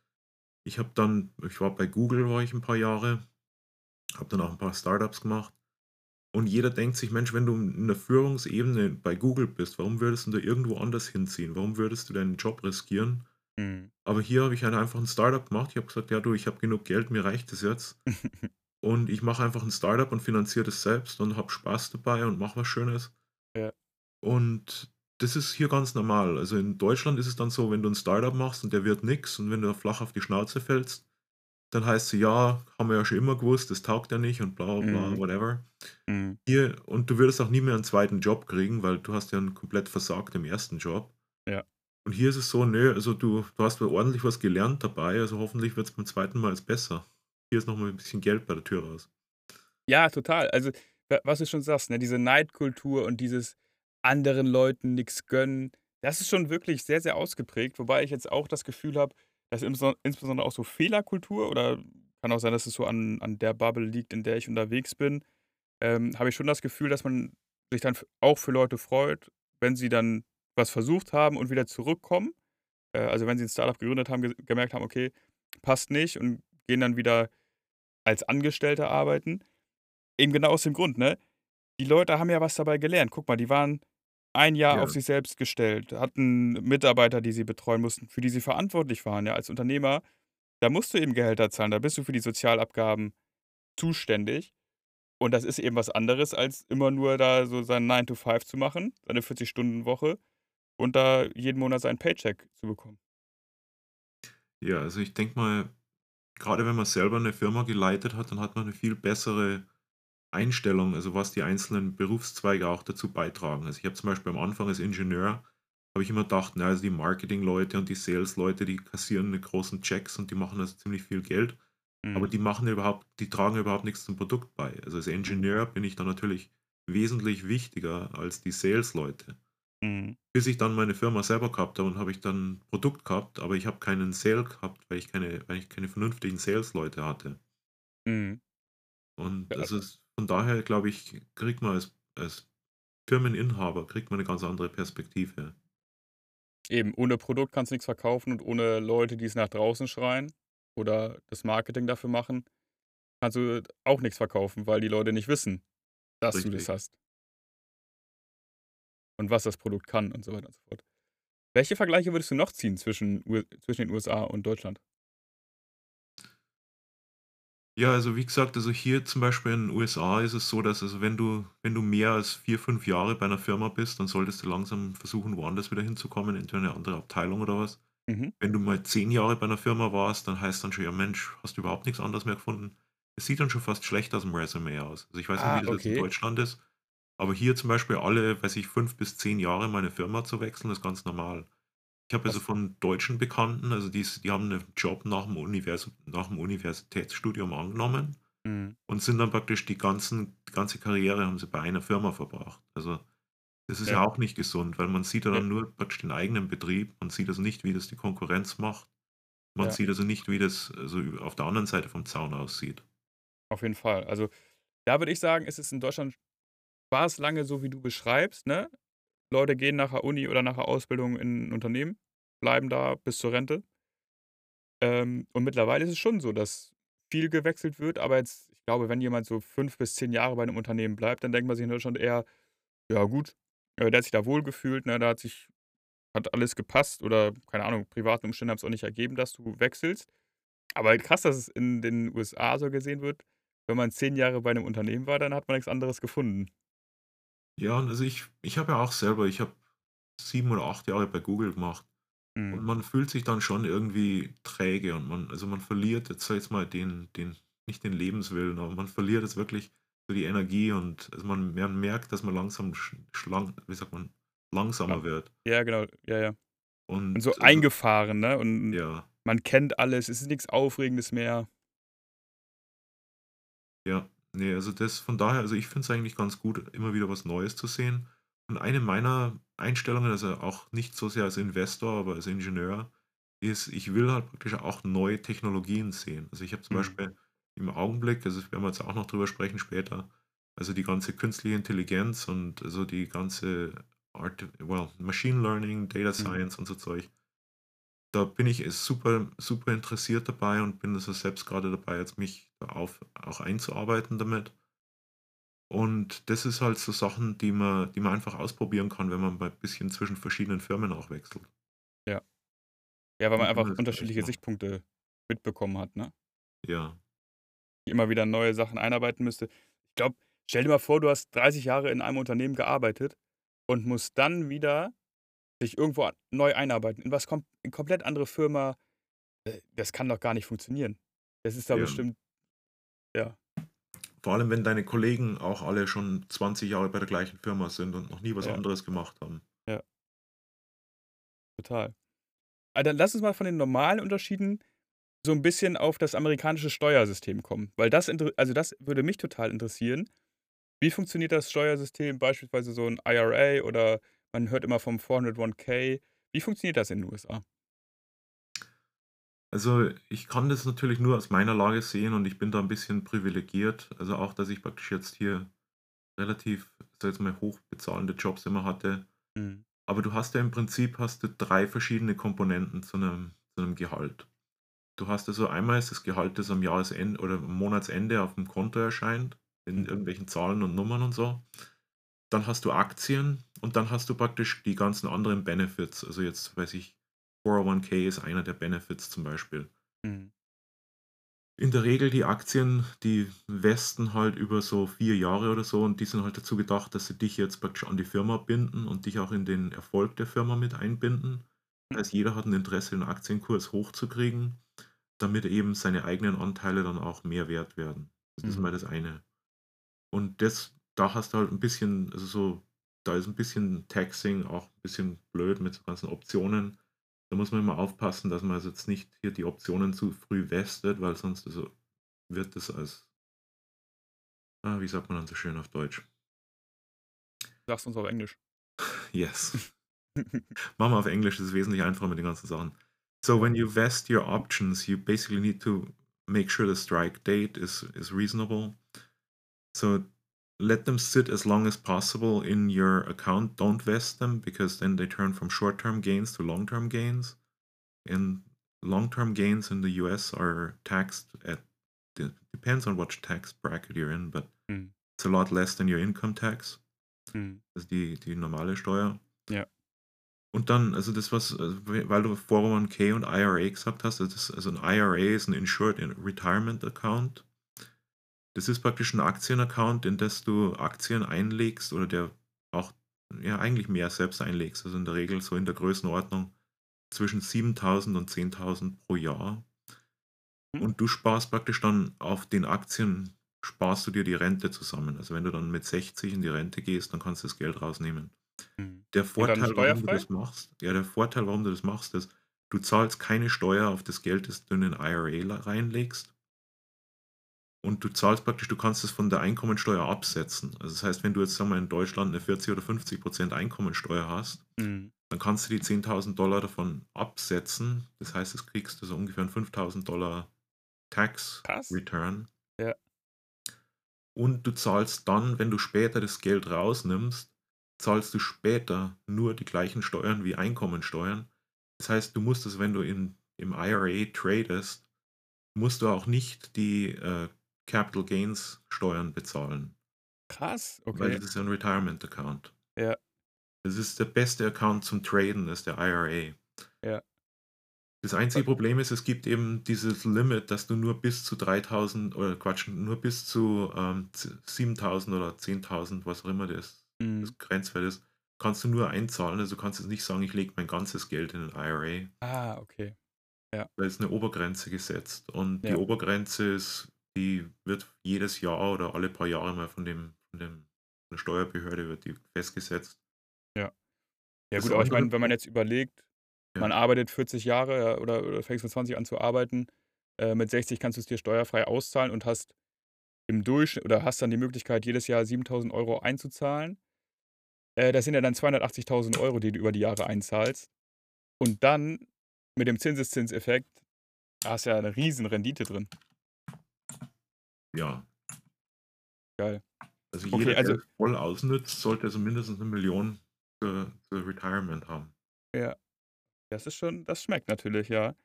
Ich habe dann ich war bei Google war ich 'n paar Jahre, habe dann auch 'n paar Start-ups gemacht. Und jeder denkt sich: „Mensch, wenn du in 'ner Führungsebene bei Google bist, warum würdest 'n da irgendwo anders hinziehen? Warum würdest du deinen Job riskieren?“ Mhm. Aber hier habe ich halt einfach 'n Start-up gemacht. Ich habe gesagt: „Ja, du, ich habe genug Geld, mir reicht das jetzt. (laughs) Und ich mache einfach 'n Start-up und finanziere das selbst und habe Spaß dabei und mache was Schönes.“ Ja. Und das ist hier ganz normal. Also, in Deutschland ist es dann so, wenn du 'n Start-up machst und der wird nix und wenn du flach auf die Schnauze fällst, dann heißt sie: „Ja, haben wir ja schon immer gewusst, das taugt ja nicht und bla bla, Mhm. whatever.“ Mhm. Hier und du würdest auch nie mehr 'n zweiten Job kriegen, weil du hast ja 'n komplett versagt im ersten Job. Ja. Und hier ist es so, ne, also du du hast ordentlich was gelernt dabei, also hoffentlich wird's beim zweiten Mal jetzt besser. Hier ist noch mal 'n bisschen Geld bei der Tür raus. Ja, total. Also, wa was du schon sagst, ne, diese Neidkultur und dieses anderen Leuten nix gönnen, das ist schon wirklich sehr, sehr ausgeprägt, wobei ich jetzt auch das Gefühl habe, dass insbeson insbesondere auch so Fehlerkultur oder kann auch sein, dass es so an an der Bubble liegt, in der ich unterwegs bin, ähm, habe ich schon das Gefühl, dass man sich dann auch für Leute freut, wenn sie dann was versucht haben und wieder zurückkommen. Äh, also, wenn sie 'n Start-up gegründet haben, ge gemerkt haben: „Okay, passt nicht“ und gehen dann wieder als Angestellte arbeiten. Eben genau aus dem Grund, ne? Die Leute haben ja was dabei gelernt. Guck mal, die waren 1 Jahr auf Ja. sich selbst gestellt, hatten Mitarbeiter, die sie betreuen mussten, für die sie verantwortlich waren. Ja, als Unternehmer, da musst du eben Gehälter zahlen, da bist du für die Sozialabgaben zuständig. Und das ist eben was anderes, als immer nur da so seinen Nine to Five zu machen, seine 40-Stunden-Woche und da jeden Monat seinen Paycheck zu bekommen. Ja, also ich denke mal, grade wenn man selber 'ne Firma geleitet hat, dann hat man 'ne viel bessere Einstellung, also was die einzelnen Berufszweige auch dazu beitragen. Also, ich habe zum Beispiel am Anfang als Ingenieur habe ich immer gedacht, na, also die Marketingleute und die Salesleute, die kassieren 'ne großen Checks und die machen also ziemlich viel Geld, aber Mhm. die machen überhaupt die tragen überhaupt nix zum Produkt bei. Also, als. Ingenieur bin ich da natürlich wesentlich wichtiger als die Salesleute. Mhm. Bis ich dann meine Firma selber gehabt habe und habe ich dann Produkt gehabt, aber ich habe keinen Sale gehabt, weil ich keine weil ich keine vernünftigen Salesleute hatte. Mhm. Und Ja. das ist von daher, glaube ich, kriegt man als als Firmeninhaber kriegt man 'ne ganz andere Perspektive. Eben, ohne Produkt kannst du nix verkaufen und ohne Leute, die es nach draußen schreien oder das Marketing dafür machen, kannst du auch nix verkaufen, weil die Leute nicht wissen, dass du das Richtig. hast. Und was das Produkt kann und so weiter und so fort. Welche Vergleiche würdest du noch ziehen zwischen zwischen den USA und Deutschland? Ja, also wie gesagt, also hier zum Beispiel in den USA ist es so, dass also wenn du wenn du mehr als 4, 5 Jahre bei 'ner Firma bist, dann solltest du langsam versuchen, woanders wieder hinzukommen, entweder in 'ne andere Abteilung oder was. Mhm. Wenn du mal 10 Jahre bei 'ner Firma warst, dann heißt dann schon: „Ja Mensch, hast du überhaupt nix anderes mehr gefunden?“ Es sieht dann schon fast schlecht aus'm Resümee aus. Also, ich weiß nicht, wie Ah, das jetzt in okay. Deutschland ist, aber hier zum Beispiel alle, weiß ich, 5 bis 10 Jahre mal 'ne Firma zu wechseln, ist ganz normal. Ich habe also von deutschen Bekannten also die die haben 'nen Job nach'm Univers nach'm Universitätsstudium angenommen Mhm. und sind dann praktisch die ganzen die ganze Karriere haben sie bei einer Firma verbracht. Also, das ist ja Ja. auch nicht gesund, weil man sieht ja Ja. dann nur praktisch den eigenen Betrieb. Man sieht also nicht, wie das die Konkurrenz macht. Man Ja. sieht also nicht, wie das, also auf der anderen Seite vom Zaun aussieht. Auf jeden Fall. Also, da würde ich sagen, ist es in Deutschland war es lange so, wie du beschreibst, ne? Leute gehen nach der Uni oder nach der Ausbildung in 'n Unternehmen, bleiben da bis zur Rente. Ähm, und mittlerweile ist es schon so, dass viel gewechselt wird, aber jetzt ich glaube, wenn jemand so 5 bis 10 Jahre bei 'nem Unternehmen bleibt, dann denkt man sich in Deutschland eher: „Ja gut, äh, der hat sich da wohlgefühlt, ne? Da hat sich hat alles gepasst oder keine Ahnung, private Umstände haben's auch nicht ergeben, dass du wechselst.“ Aber krass, dass es in den USA so gesehen wird, wenn man 10 Jahre bei 'nem Unternehmen war, dann hat man nix anderes gefunden. Ja, und also ich ich habe ja auch selber ich habe 7 oder 8 Jahre bei Google gemacht und Mhm. man fühlt sich dann schon irgendwie träge und man also man verliert jetzt, sage ich jetzt mal, den den nicht den Lebenswillen, aber man verliert jetzt wirklich so die Energie und also man man merkt, dass man langsam sch schlank wie sagt man, Ja. langsamer wird. Ja, genau. Ja, ja. Und Und so also eingefahren, ne? Und Ja. man kennt alles, es ist nix Aufregendes mehr. Ja, ne, also das von daher also ich finde es eigentlich ganz gut, immer wieder was Neues zu sehen. Und eine meiner Einstellungen, also auch nicht so sehr als Investor, aber als Ingenieur, ist, ich will halt praktisch auch neue Technologien sehen. Also, ich habe zum Mhm. Beispiel im Augenblick also, werden wir jetzt auch noch drüber sprechen später, also die ganze künstliche Intelligenz und so die ganze Art well, Machine Learning, Data Mhm. Science und so Zeug. Da bin ich, super super interessiert dabei und bin also selbst grade dabei, jetzt mich auf auch einzuarbeiten damit. Und das ist halt so Sachen, die man die man einfach ausprobieren kann, wenn man mal bisschen zwischen verschiedenen Firmen auch wechselt. Ja. Ja, weil man einfach unterschiedliche. Sichtpunkte mitbekommen hat, ne? Ja. Immer wieder neue Sachen einarbeiten müsste. Ich glaube, stell dir mal vor, du hast 30 Jahre in einem Unternehmen gearbeitet und musst dann wieder dich irgendwo neu einarbeiten in was kom in komplett andere Firma. Äh, das kann doch gar nicht funktionieren. Das ist da Ja. bestimmt ja. Vor allem, wenn deine Kollegen auch alle schon 20 Jahre bei der gleichen Firma sind und noch nie was Ja. anderes gemacht haben. Ja. Total. Ah, dann lass uns mal von den normalen Unterschieden so 'n bisschen auf das amerikanische Steuersystem kommen, weil das also, das würde mich total interessieren. Wie funktioniert das Steuersystem, beispielsweise so 'n IRA oder man hört immer vom 401(k). Wie funktioniert das in den USA? Also, ich kann das natürlich nur aus meiner Lage sehen und ich bin da 'n bisschen privilegiert. Also, auch, dass ich praktisch jetzt hier relativ, sage jetzt mal, hochbezahlende Jobs immer hatte. Mhm. Aber du hast ja im Prinzip hast du 3 verschiedene Komponenten zu 'nem zu 'nem Gehalt. Du hast also einmal ist das Gehalt, das am Jahresend oder am Monatsende aufm Konto erscheint, in Mhm. irgendwelchen Zahlen und Nummern und so. Dann hast du Aktien und dann hast du praktisch die ganzen anderen Benefits. Also, jetzt weiß ich, 401(k) ist einer der Benefits zum Beispiel. Mhm. In der Regel die Aktien, die vesten halt über so 4 Jahre oder so und die sind halt dazu gedacht, dass sie dich jetzt praktisch an die Firma binden und dich auch in den Erfolg der Firma mit einbinden. Hm. Heißt, jeder hat 'n Interesse, den Aktienkurs hochzukriegen, damit eben seine eigenen Anteile dann auch mehr wert werden. Das ist Mhm. mal das eine. Und das da hast du halt 'n bisschen also, so da ist 'n bisschen Taxing auch 'n bisschen blöd mit so ganzen Optionen. Da muss man immer aufpassen, dass man also jetzt nicht hier die Optionen zu früh vestet, weil sonst also wird das als ah, wie sagt man dann so schön auf Deutsch? Sag's uns auf Englisch. (laughs) Yes. (laughs) Machen wir auf Englisch, das ist wesentlich einfacher mit den ganzen Sachen. So, when you vest your options, you basically need to make sure the strike date is is reasonable. So, let them sit as long as possible in your account. Don't vest them because then they turn from short-term gains to long-term gains. And long-term gains in the US are taxed at de depends on what tax bracket you're in, but Mhm. it's a lot less than your income tax. Mhm. Also, die die normale Steuer. Ja. Und dann also, das, was also, we weil du 401(k) und IRA gesagt hast, also, das also, 'n IRA ist 'n Insured Retirement Account. Das ist praktisch 'n Aktienaccount, in das du Aktien einlegst oder der auch ja, eigentlich mehr selbst einlegst. Also, in der Regel so in der Größenordnung zwischen 7.000 und 10.000 pro Jahr. Hm. Und du sparst praktisch dann auf den Aktien sparst du dir die Rente zusammen. Also, wenn du dann mit 60 in die Rente gehst, dann kannst du das Geld rausnehmen. Mhm. Der Vorteil, warum du das machst ja, der Vorteil, warum du das machst, ist, du zahlst keine Steuer auf das Geld, das du in den IRA reinlegst. Und du zahlst praktisch du kannst es von der Einkommensteuer absetzen. Also, das heißt, wenn du jetzt, sagen wir, in Deutschland 'ne 40 oder 50 % Einkommensteuer hast, Mhm. dann kannst du die 10.000 davon absetzen. Das heißt, das kriegst du so ungefähr 'n 5.000 Tax Krass. Return. Ja. Und du zahlst dann, wenn du später das Geld rausnimmst, zahlst du später nur die gleichen Steuern wie Einkommensteuern. Das heißt, du musst es, wenn du in im IRA tradest, musst du auch nicht die, äh, Capital Gains Steuern bezahlen. Krass, Weil okay. das ist ja 'n Retirement Account. Ja. Das ist der beste Account zum Traden, ist der IRA. Ja. Das einzige Problem ist, es gibt eben dieses Limit, dass du nur bis zu 3.000 oder Quatsch, nur bis zu, ähm, z 7.000 oder 10.000, was auch immer das Mhm. das Grenzwert ist, kannst du nur einzahlen. Also, du kannst jetzt nicht sagen: „Ich lege mein ganzes Geld in den IRA.“ Ah, okay. Ja. Da ist 'ne Obergrenze gesetzt. Und die Ja. Obergrenze ist die wird jedes Jahr oder alle paar Jahre mal von dem von dem von der Steuerbehörde wird die festgesetzt. Ja. Ja Das gut, aber ich meine, wenn man jetzt überlegt, man Ja. arbeitet 40 Jahre, ja, oder oder fängst mit 20 an zu arbeiten. Äh, mit 60 kannst du's dir steuerfrei auszahlen und hast im Durchschnitt oder hast dann die Möglichkeit, jedes Jahr 7.000 € einzuzahlen. Äh, das sind ja dann 280.000 €, die du über die Jahre einzahlst. Und dann mit dem Zinseszinseffekt hast du ja 'ne Riesenrendite drin. Ja. Geil. Also, Okay, jeder, der also das voll ausnutzt, sollte also mindestens 'ne Million für für Retirement haben. Ja. Das ist schon das schmeckt natürlich, ja.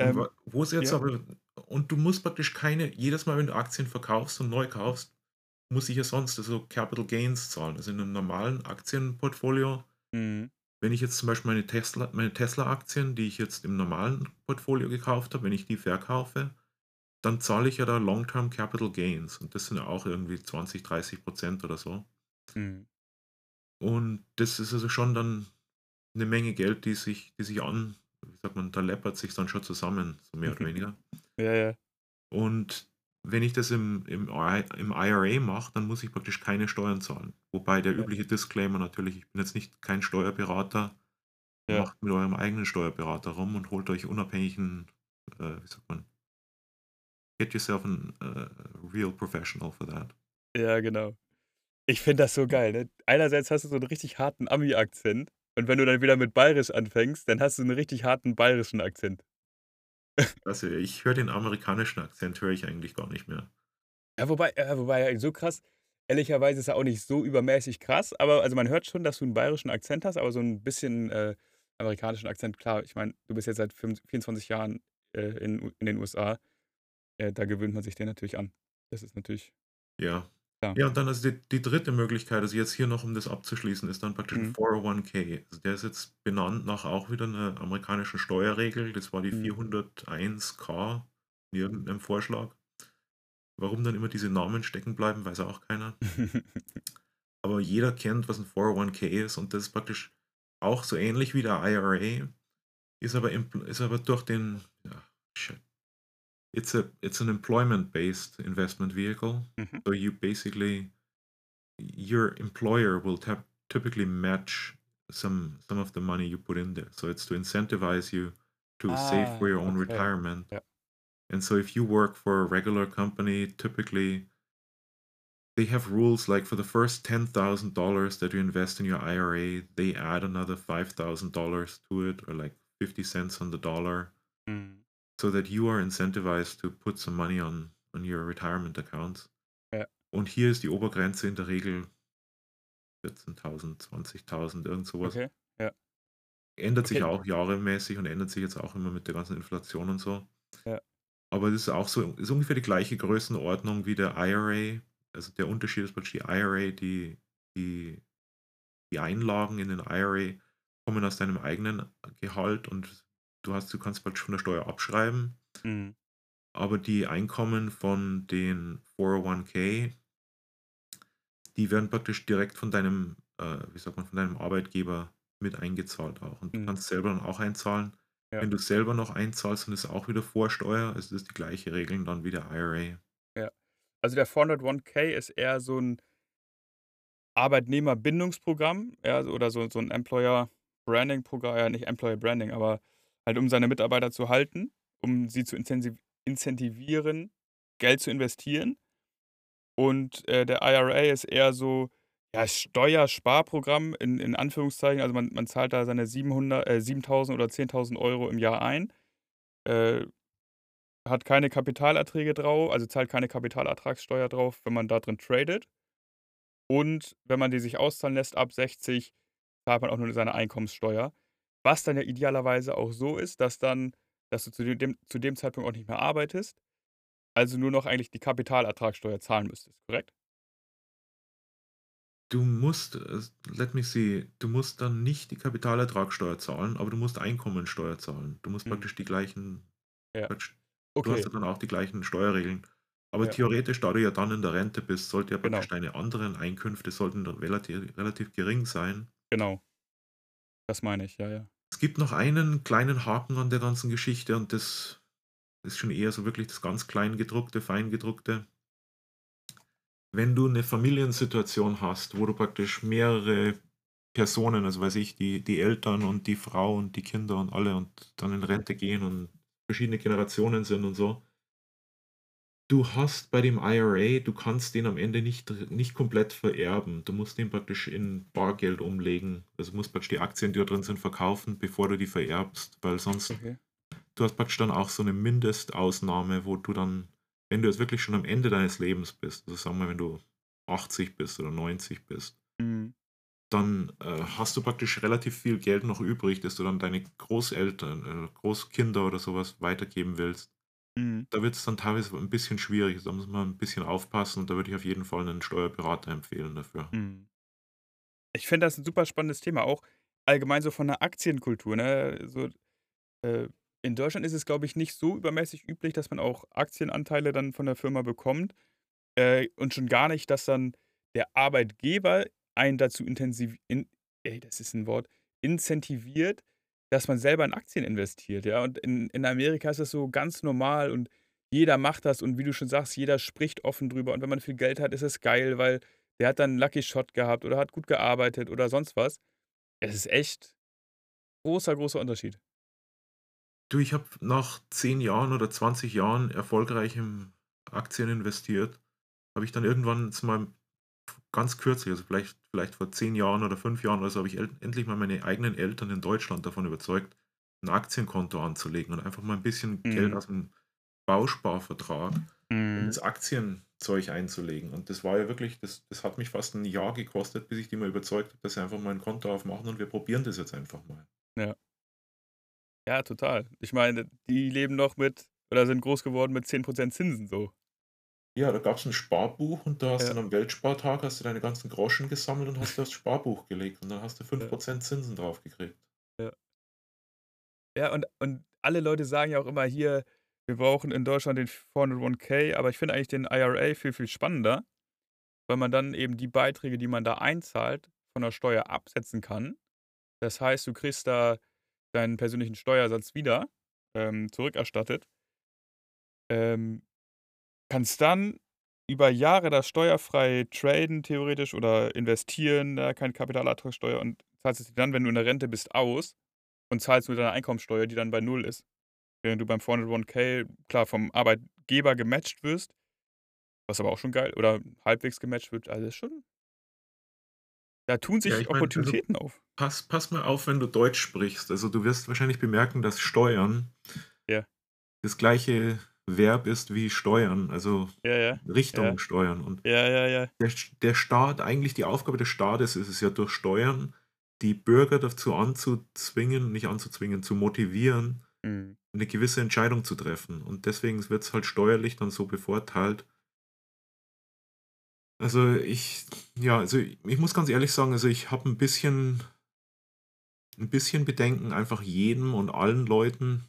Und Ähm, wa wo's jetzt ja? aber und du musst praktisch keine jedes Mal, wenn du Aktien verkaufst und neu kaufst, muss ich ja sonst also Capital Gains zahlen. Also, in 'nem normalen Aktienportfolio Mhm. wenn ich jetzt zum Beispiel meine Tesla meine Tesla-Aktien, die ich jetzt im normalen Portfolio gekauft habe, wenn ich die verkaufe, dann zahle ich ja da Long-Term Capital Gains und das sind ja auch irgendwie 20, 30 % oder so. Mhm. Und das ist also schon dann 'ne Menge Geld, die sich die sich an wie sagt man, da läppert sich's dann schon zusammen, so mehr oder (laughs) weniger. Ja, ja. Und wenn ich das im im im IRA mache, dann muss ich praktisch keine Steuern zahlen. Wobei der Ja. übliche Disclaimer natürlich, ich bin jetzt nicht kein Steuerberater. Ja. Macht mit eurem eigenen Steuerberater rum und holt euch unabhängigen, äh, wie sagt man get yourself an a real professional for that. Ja, genau. Ich finde das so geil, ne? Einerseits hast du so 'n richtig harten Ami-Akzent und wenn du dann wieder mit Bayerisch anfängst, dann hast du 'n richtig harten bayerischen Akzent. (laughs) Also, ich höre den amerikanischen Akzent höre ich eigentlich gar nicht mehr. Ja, wobei äh, wobei so krass ehrlicherweise ist er auch nicht so übermäßig krass, aber also, man hört schon, dass du 'n bayerischen Akzent hast, aber so 'n bisschen, äh, amerikanischen Akzent. Klar, ich meine, du bist jetzt seit fünf 24 Jahren, äh, in in den USA. Äh, da gewöhnt man sich den natürlich an. Das ist natürlich Ja. klar. Ja, und dann also die die 3. Möglichkeit, also jetzt hier noch, um das abzuschließen, ist dann praktisch Mhm. 401(k). Also, der ist jetzt benannt nach auch wieder 'ner amerikanischen Steuerregel. Das war die Mhm. 401(k) in irgend 'nem Vorschlag. Warum dann immer diese Namen stecken bleiben, weiß auch keiner. (laughs) Aber jeder kennt, was 'n 401(k) ist und das ist praktisch auch so ähnlich wie der IRA, ist aber ist aber durch den ja, shit. It's a it's an employment-based investment vehicle. Mhm. So you basically your employer will tap typically match some some of the money you put in there. So it's to incentivize you to save Ah, for your own okay. retirement. Ja. And so if you work for a regular company, typically they have rules like for the first $10,000 that you invest in your IRA, they add another $5,000 to it or like 50 cents on the dollar Mhm. So that you are incentivized to put some money on on your retirement accounts. Ja. Und hier ist die Obergrenze in der Regel 14.000, 20.000, irgend so was. Okay, ja. Ändert sich Okay. auch jahremäßig und ändert sich jetzt auch immer mit der ganzen Inflation und so. Ja. Aber das ist auch so ist ungefähr die gleiche Größenordnung wie der IRA. Also, der Unterschied ist praktisch die IRA, die die die Einlagen in den IRA kommen aus deinem eigenen Gehalt und du hast du kannst praktisch von der Steuer abschreiben. Mhm. Aber die Einkommen von den 401(k) die werden praktisch direkt von deinem, äh, wie sagt man, von deinem Arbeitgeber mit eingezahlt auch. Und du Mhm. kannst selber dann auch einzahlen. Ja. Wenn du selber noch einzahlst, dann ist auch wieder Vorsteuer. Also, das ist die gleiche Regeln dann wie der IRA. Ja. Also, der 401(k) ist eher so 'n Arbeitnehmerbindungsprogramm, ja, oder so so 'n Employer Branding Progra ja, nicht Employer Branding, aber halt um seine Mitarbeiter zu halten, um sie zu incentivieren, Geld zu investieren. Und, äh, der IRA ist eher so, ja, Steuersparprogramm in in Anführungszeichen. Also, man man zahlt da seine 700 äh, 7.000 oder 10.000 € im Jahr ein, äh, hat keine Kapitalerträge drau also, zahlt keine Kapitalertragssteuer drauf, wenn man da drin tradet. Und wenn man die sich auszahlen lässt ab 60, zahlt man auch nur seine Einkommenssteuer. Was dann ja idealerweise auch so ist, dass dann dass du zu de dem zu dem Zeitpunkt auch nicht mehr arbeitest, also nur noch eigentlich die Kapitalertragssteuer zahlen müsstest, korrekt? Du musst, äh, let me see, du musst dann nicht die Kapitalertragssteuer zahlen, aber du musst Einkommensteuer zahlen. Du musst Mhm. praktisch die gleichen Ja. praktisch du hast Okay. ja dann auch die gleichen Steuerregeln. Aber Ja. theoretisch, da du ja dann in der Rente bist, sollte ja Genau. praktisch deine anderen Einkünfte sollten dann relati relativ gering sein. Genau. Das meine ich, ja, ja. Es gibt noch einen kleinen Haken an der ganzen Geschichte und das ist schon eher so wirklich das ganz Kleingedruckte, Feingedruckte. Wenn du 'ne Familiensituation hast, wo du praktisch mehrere Personen, also weiß ich, die die Eltern und die Frau und die Kinder und alle und dann in Rente gehen und verschiedene Generationen sind und so du hast bei dem IRA du kannst den am Ende nicht nicht komplett vererben. Du musst den praktisch in Bargeld umlegen. Also, du musst praktisch die Aktien, die da drin sind, verkaufen, bevor du die vererbst, weil sonst Okay. du hast praktisch dann auch so 'ne Mindestausnahme, wo du dann wenn du jetzt wirklich schon am Ende deines Lebens bist, also sagen wir, wenn du 80 bist oder 90 bist Mhm. dann, äh, hast du praktisch relativ viel Geld noch übrig, das du dann deine Großeltern, äh, Großkinder oder so was weitergeben willst. Mhm. Da wird's dann teilweise 'n bisschen schwierig. Da muss man 'n bisschen aufpassen und da würde ich auf jeden Fall 'nen Steuerberater empfehlen dafür. Mhm. Ich finde das 'n super spannendes Thema, auch allgemein so von der Aktienkultur, ne? So, äh, in Deutschland ist es, glaube ich, nicht so übermäßig üblich, dass man auch Aktienanteile dann von der Firma bekommt, äh, und schon gar nicht, dass dann der Arbeitgeber einen dazu intensiv in ey, das ist 'n Wort, incentiviert, dass man selber in Aktien investiert, ja? Und in in Amerika ist das so ganz normal und jeder macht das und wie du schon sagst, jeder spricht offen drüber und wenn man viel Geld hat, ist es geil, weil der hat dann 'n Lucky Shot gehabt oder hat gut gearbeitet oder sonst was. Es ist echt großer, großer Unterschied. Du, ich habe nach 10 Jahren oder 20 Jahren erfolgreich in Aktien investiert, habe ich dann irgendwann zu meinem ganz kürzlich, also vielleicht vielleicht vor 10 Jahren oder 5 Jahren oder so, habe ich endlich mal meine eigenen Eltern in Deutschland davon überzeugt, 'n Aktienkonto anzulegen und einfach mal 'n bisschen Geld Mhm. aus'm Bausparvertrag Mhm. das Aktienzeug einzulegen. Und das war ja wirklich das das hat mich fast 'n Jahr gekostet, bis ich die mal überzeugt habe, dass sie einfach mal 'n Konto aufmachen und wir probieren das jetzt einfach mal. Ja. Ja, total. Ich meine, die leben noch mit oder sind groß geworden mit 10 % Zinsen so. Ja, da gab's 'n Sparbuch und da hast Ja. du am Weltspartag hast du deine ganzen Groschen gesammelt und hast die aufs Sparbuch gelegt und dann hast du fünf Ja. Prozent Zinsen drauf gekriegt. Ja. Ja, und und alle Leute sagen ja auch immer hier, wir brauchen in Deutschland den 401(k), aber ich finde eigentlich den IRA viel, viel spannender, weil man dann eben die Beiträge, die man da einzahlt, von der Steuer absetzen kann. Das heißt, du kriegst da deinen persönlichen Steuersatz wieder, ähm, zurückerstattet. Ähm, kannst dann über Jahre das steuerfrei traden theoretisch oder investieren, ne, keine Kapitalertragssteuer und zahlst es dir dann, wenn du in der Rente bist, aus und zahlst nur deine Einkommensteuer, die dann bei 0 ist. Während du beim 401(k) klar vom Arbeitgeber gematcht wirst, was aber auch schon geil oder halbwegs gematcht wird, also ist schon da tun Ja, sich ich meine, also, Opportunitäten auf. pass pass mal auf, wenn du Deutsch sprichst. Also, du wirst wahrscheinlich bemerken, dass Steuern Ja. das gleiche Verb ist wie Steuern, also Ja, ja. Ja. Richtung steuern. Und Ja, ja, ja. der der Staat eigentlich die Aufgabe des Staates ist es ja durch Steuern, die Bürger dazu anzuzwingen nicht anzuzwingen, zu motivieren, Mhm. 'ne gewisse Entscheidung zu treffen. Und deswegen wird's halt steuerlich dann so bevorteilt. Also, ich ja, also, ich muss ganz ehrlich sagen, also, ich habe 'n bisschen 'n bisschen Bedenken, einfach jedem und allen Leuten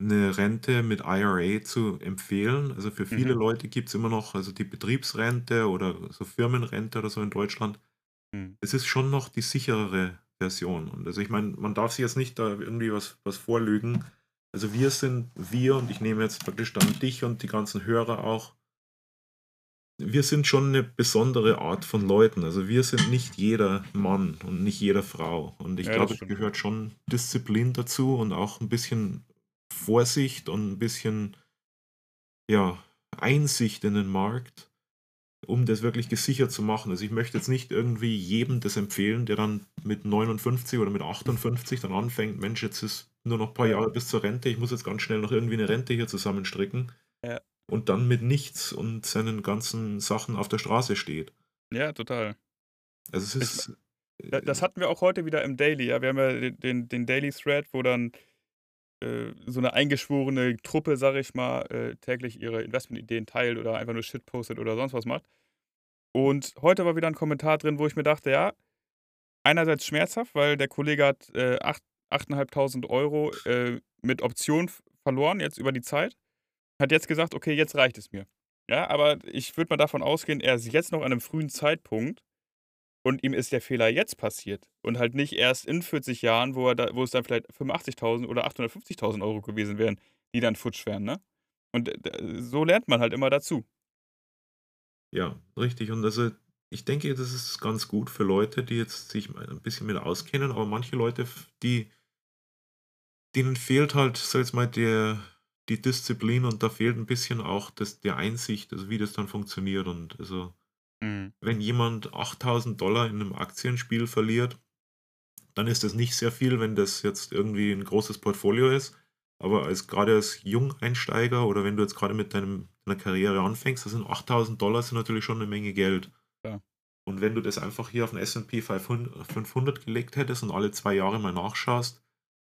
'ne Rente mit IRA zu empfehlen. Also, für viele Mhm. Leute gibt's immer noch also, die Betriebsrente oder so Firmenrente oder so in Deutschland. Mhm. Es ist schon noch die sicherere Version. Und also, ich meine, man darf sich jetzt nicht da irgendwie was was vorlügen. Also, wir sind wir und ich nehme jetzt praktisch dann dich und die ganzen Hörer auch wir sind schon 'ne besondere Art von Leuten. Also, wir sind nicht jeder Mann und nicht jede Frau. Und ich Ja, das glaube, es stimmt. gehört schon Disziplin dazu und auch 'n bisschen Vorsicht und 'n bisschen ja, Einsicht in den Markt, um das wirklich gesichert zu machen. Also, ich möchte jetzt nicht irgendwie jedem das empfehlen, der dann mit 59 oder mit 58 dann anfängt: „Mensch, jetzt ist nur noch paar Ja. Jahre bis zur Rente. Ich muss jetzt ganz schnell noch irgendwie 'ne Rente hier zusammenstricken.“ Ja. Und dann mit nichts und seinen ganzen Sachen auf der Straße steht. Ja, total. Also, es ist, da das hatten wir auch heute wieder im Daily, ja. Wir haben ja de den den Daily Thread, wo dann, äh, so 'ne eingeschworene Truppe, sage ich mal, äh, täglich ihre Investmentideen teilt oder einfach nur Shit postet oder sonst was macht. Und heute war wieder 'n Kommentar drin, wo ich mir dachte, ja, einerseits schmerzhaft, weil der Kollege hat, äh, acht 8.500 €, äh, mit Option verloren jetzt über die Zeit. Hat jetzt gesagt: „Okay, jetzt reicht es mir.“ Ja, aber ich würde mal davon ausgehen, er ist jetzt noch an 'nem frühen Zeitpunkt und ihm ist der Fehler jetzt passiert und halt nicht erst in 40 Jahren, wo er da wo es dann vielleicht 85.000 oder 850.000 € gewesen wären, die dann futsch wären, ne? Und d so lernt man halt immer dazu. Ja, richtig. Und also, ich denke, das ist ganz gut für Leute, die jetzt sich mal 'n bisschen mit auskennen, aber manche Leute, die denen fehlt halt, ich jetzt mal, der die Disziplin und da fehlt 'n bisschen auch das der Einsicht, also, wie das dann funktioniert. Und also, Mhm. wenn jemand 8.000 $ in 'nem Aktienspiel verliert, dann ist das nicht sehr viel, wenn das jetzt irgendwie 'n großes Portfolio ist. Aber als grade als Jungeinsteiger oder wenn du jetzt grade mit deinem deiner Karriere anfängst, da sind 8.000 $ sind natürlich schon 'ne Menge Geld. Ja. Und wenn du das einfach hier auf 'n S&P 500 500 gelegt hättest und alle 2 Jahre mal nachschaust,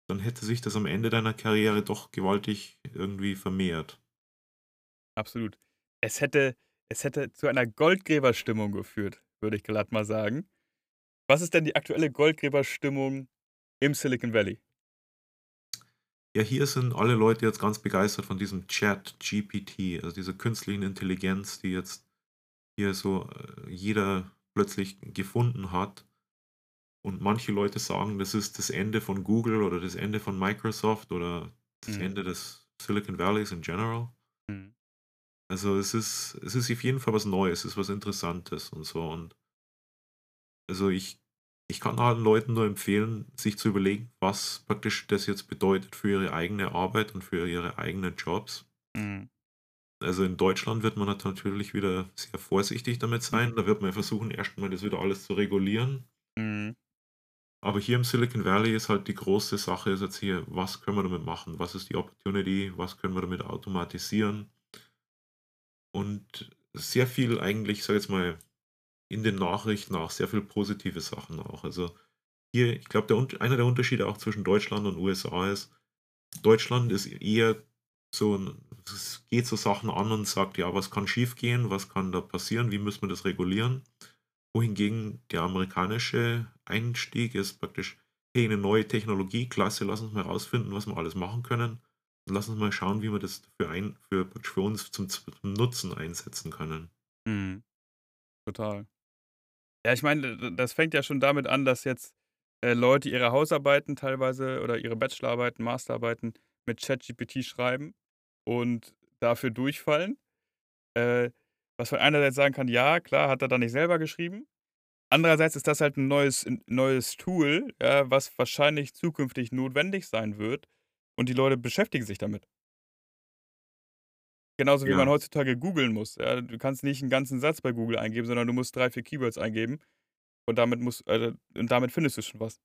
dann hätte sich das am Ende deiner Karriere doch gewaltig irgendwie vermehrt. Absolut. Es hätte es hätte zu einer Goldgräberstimmung geführt, würde ich glatt mal sagen. Was ist denn die aktuelle Goldgräberstimmung im Silicon Valley? Ja, hier sind alle Leute jetzt ganz begeistert von diesem ChatGPT, also, dieser künstlichen Intelligenz, die jetzt hier so, äh, jeder plötzlich gefunden hat. Und manche Leute sagen, das ist das Ende von Google oder das Ende von Microsoft oder das Mhm. Ende des Silicon Valleys in general. Mhm. Also es ist, es ist auf jeden Fall was Neues, es ist was Interessantes und so. Und also ich, ich kann allen Leuten nur empfehlen, sich zu überlegen, was praktisch das jetzt bedeutet für ihre eigene Arbeit und für ihre eigenen Jobs. Mhm. Also in Deutschland wird man natürlich wieder sehr vorsichtig damit sein. Da wird man versuchen, erstmal das wieder alles zu regulieren. Mhm. Aber hier im Silicon Valley ist halt die große Sache ist jetzt hier, was können wir damit machen? Was ist die Opportunity? Was können wir damit automatisieren? Und sehr viel eigentlich, ich sage jetzt mal, in den Nachrichten auch sehr viel positive Sachen auch. Also hier, ich glaube, der, einer der Unterschiede auch zwischen Deutschland und USA ist, Deutschland ist eher so, es geht so Sachen an und sagt, ja, was kann schiefgehen, was kann da passieren, wie müssen wir das regulieren? Wohingegen der amerikanische Einstieg ist praktisch, hey, eine neue Technologie, klasse, lass uns mal rausfinden, was wir alles machen können. Lass uns mal schauen, wie wir das für, ein, für, für uns zum, zum Nutzen einsetzen können. Mhm. Total. Ja, ich meine, das fängt ja schon damit an, dass jetzt äh, Leute ihre Hausarbeiten teilweise oder ihre Bachelorarbeiten, Masterarbeiten mit ChatGPT schreiben und dafür durchfallen. Äh, was man einerseits sagen kann, ja, klar, hat er da nicht selber geschrieben. Andererseits ist das halt ein neues, neues Tool, ja, was wahrscheinlich zukünftig notwendig sein wird und die Leute beschäftigen sich damit. Genauso wie man Ja. heutzutage googeln muss. Ja. Du kannst nicht einen ganzen Satz bei Google eingeben, sondern du musst drei, vier Keywords eingeben und damit, musst, äh, und damit findest du schon was.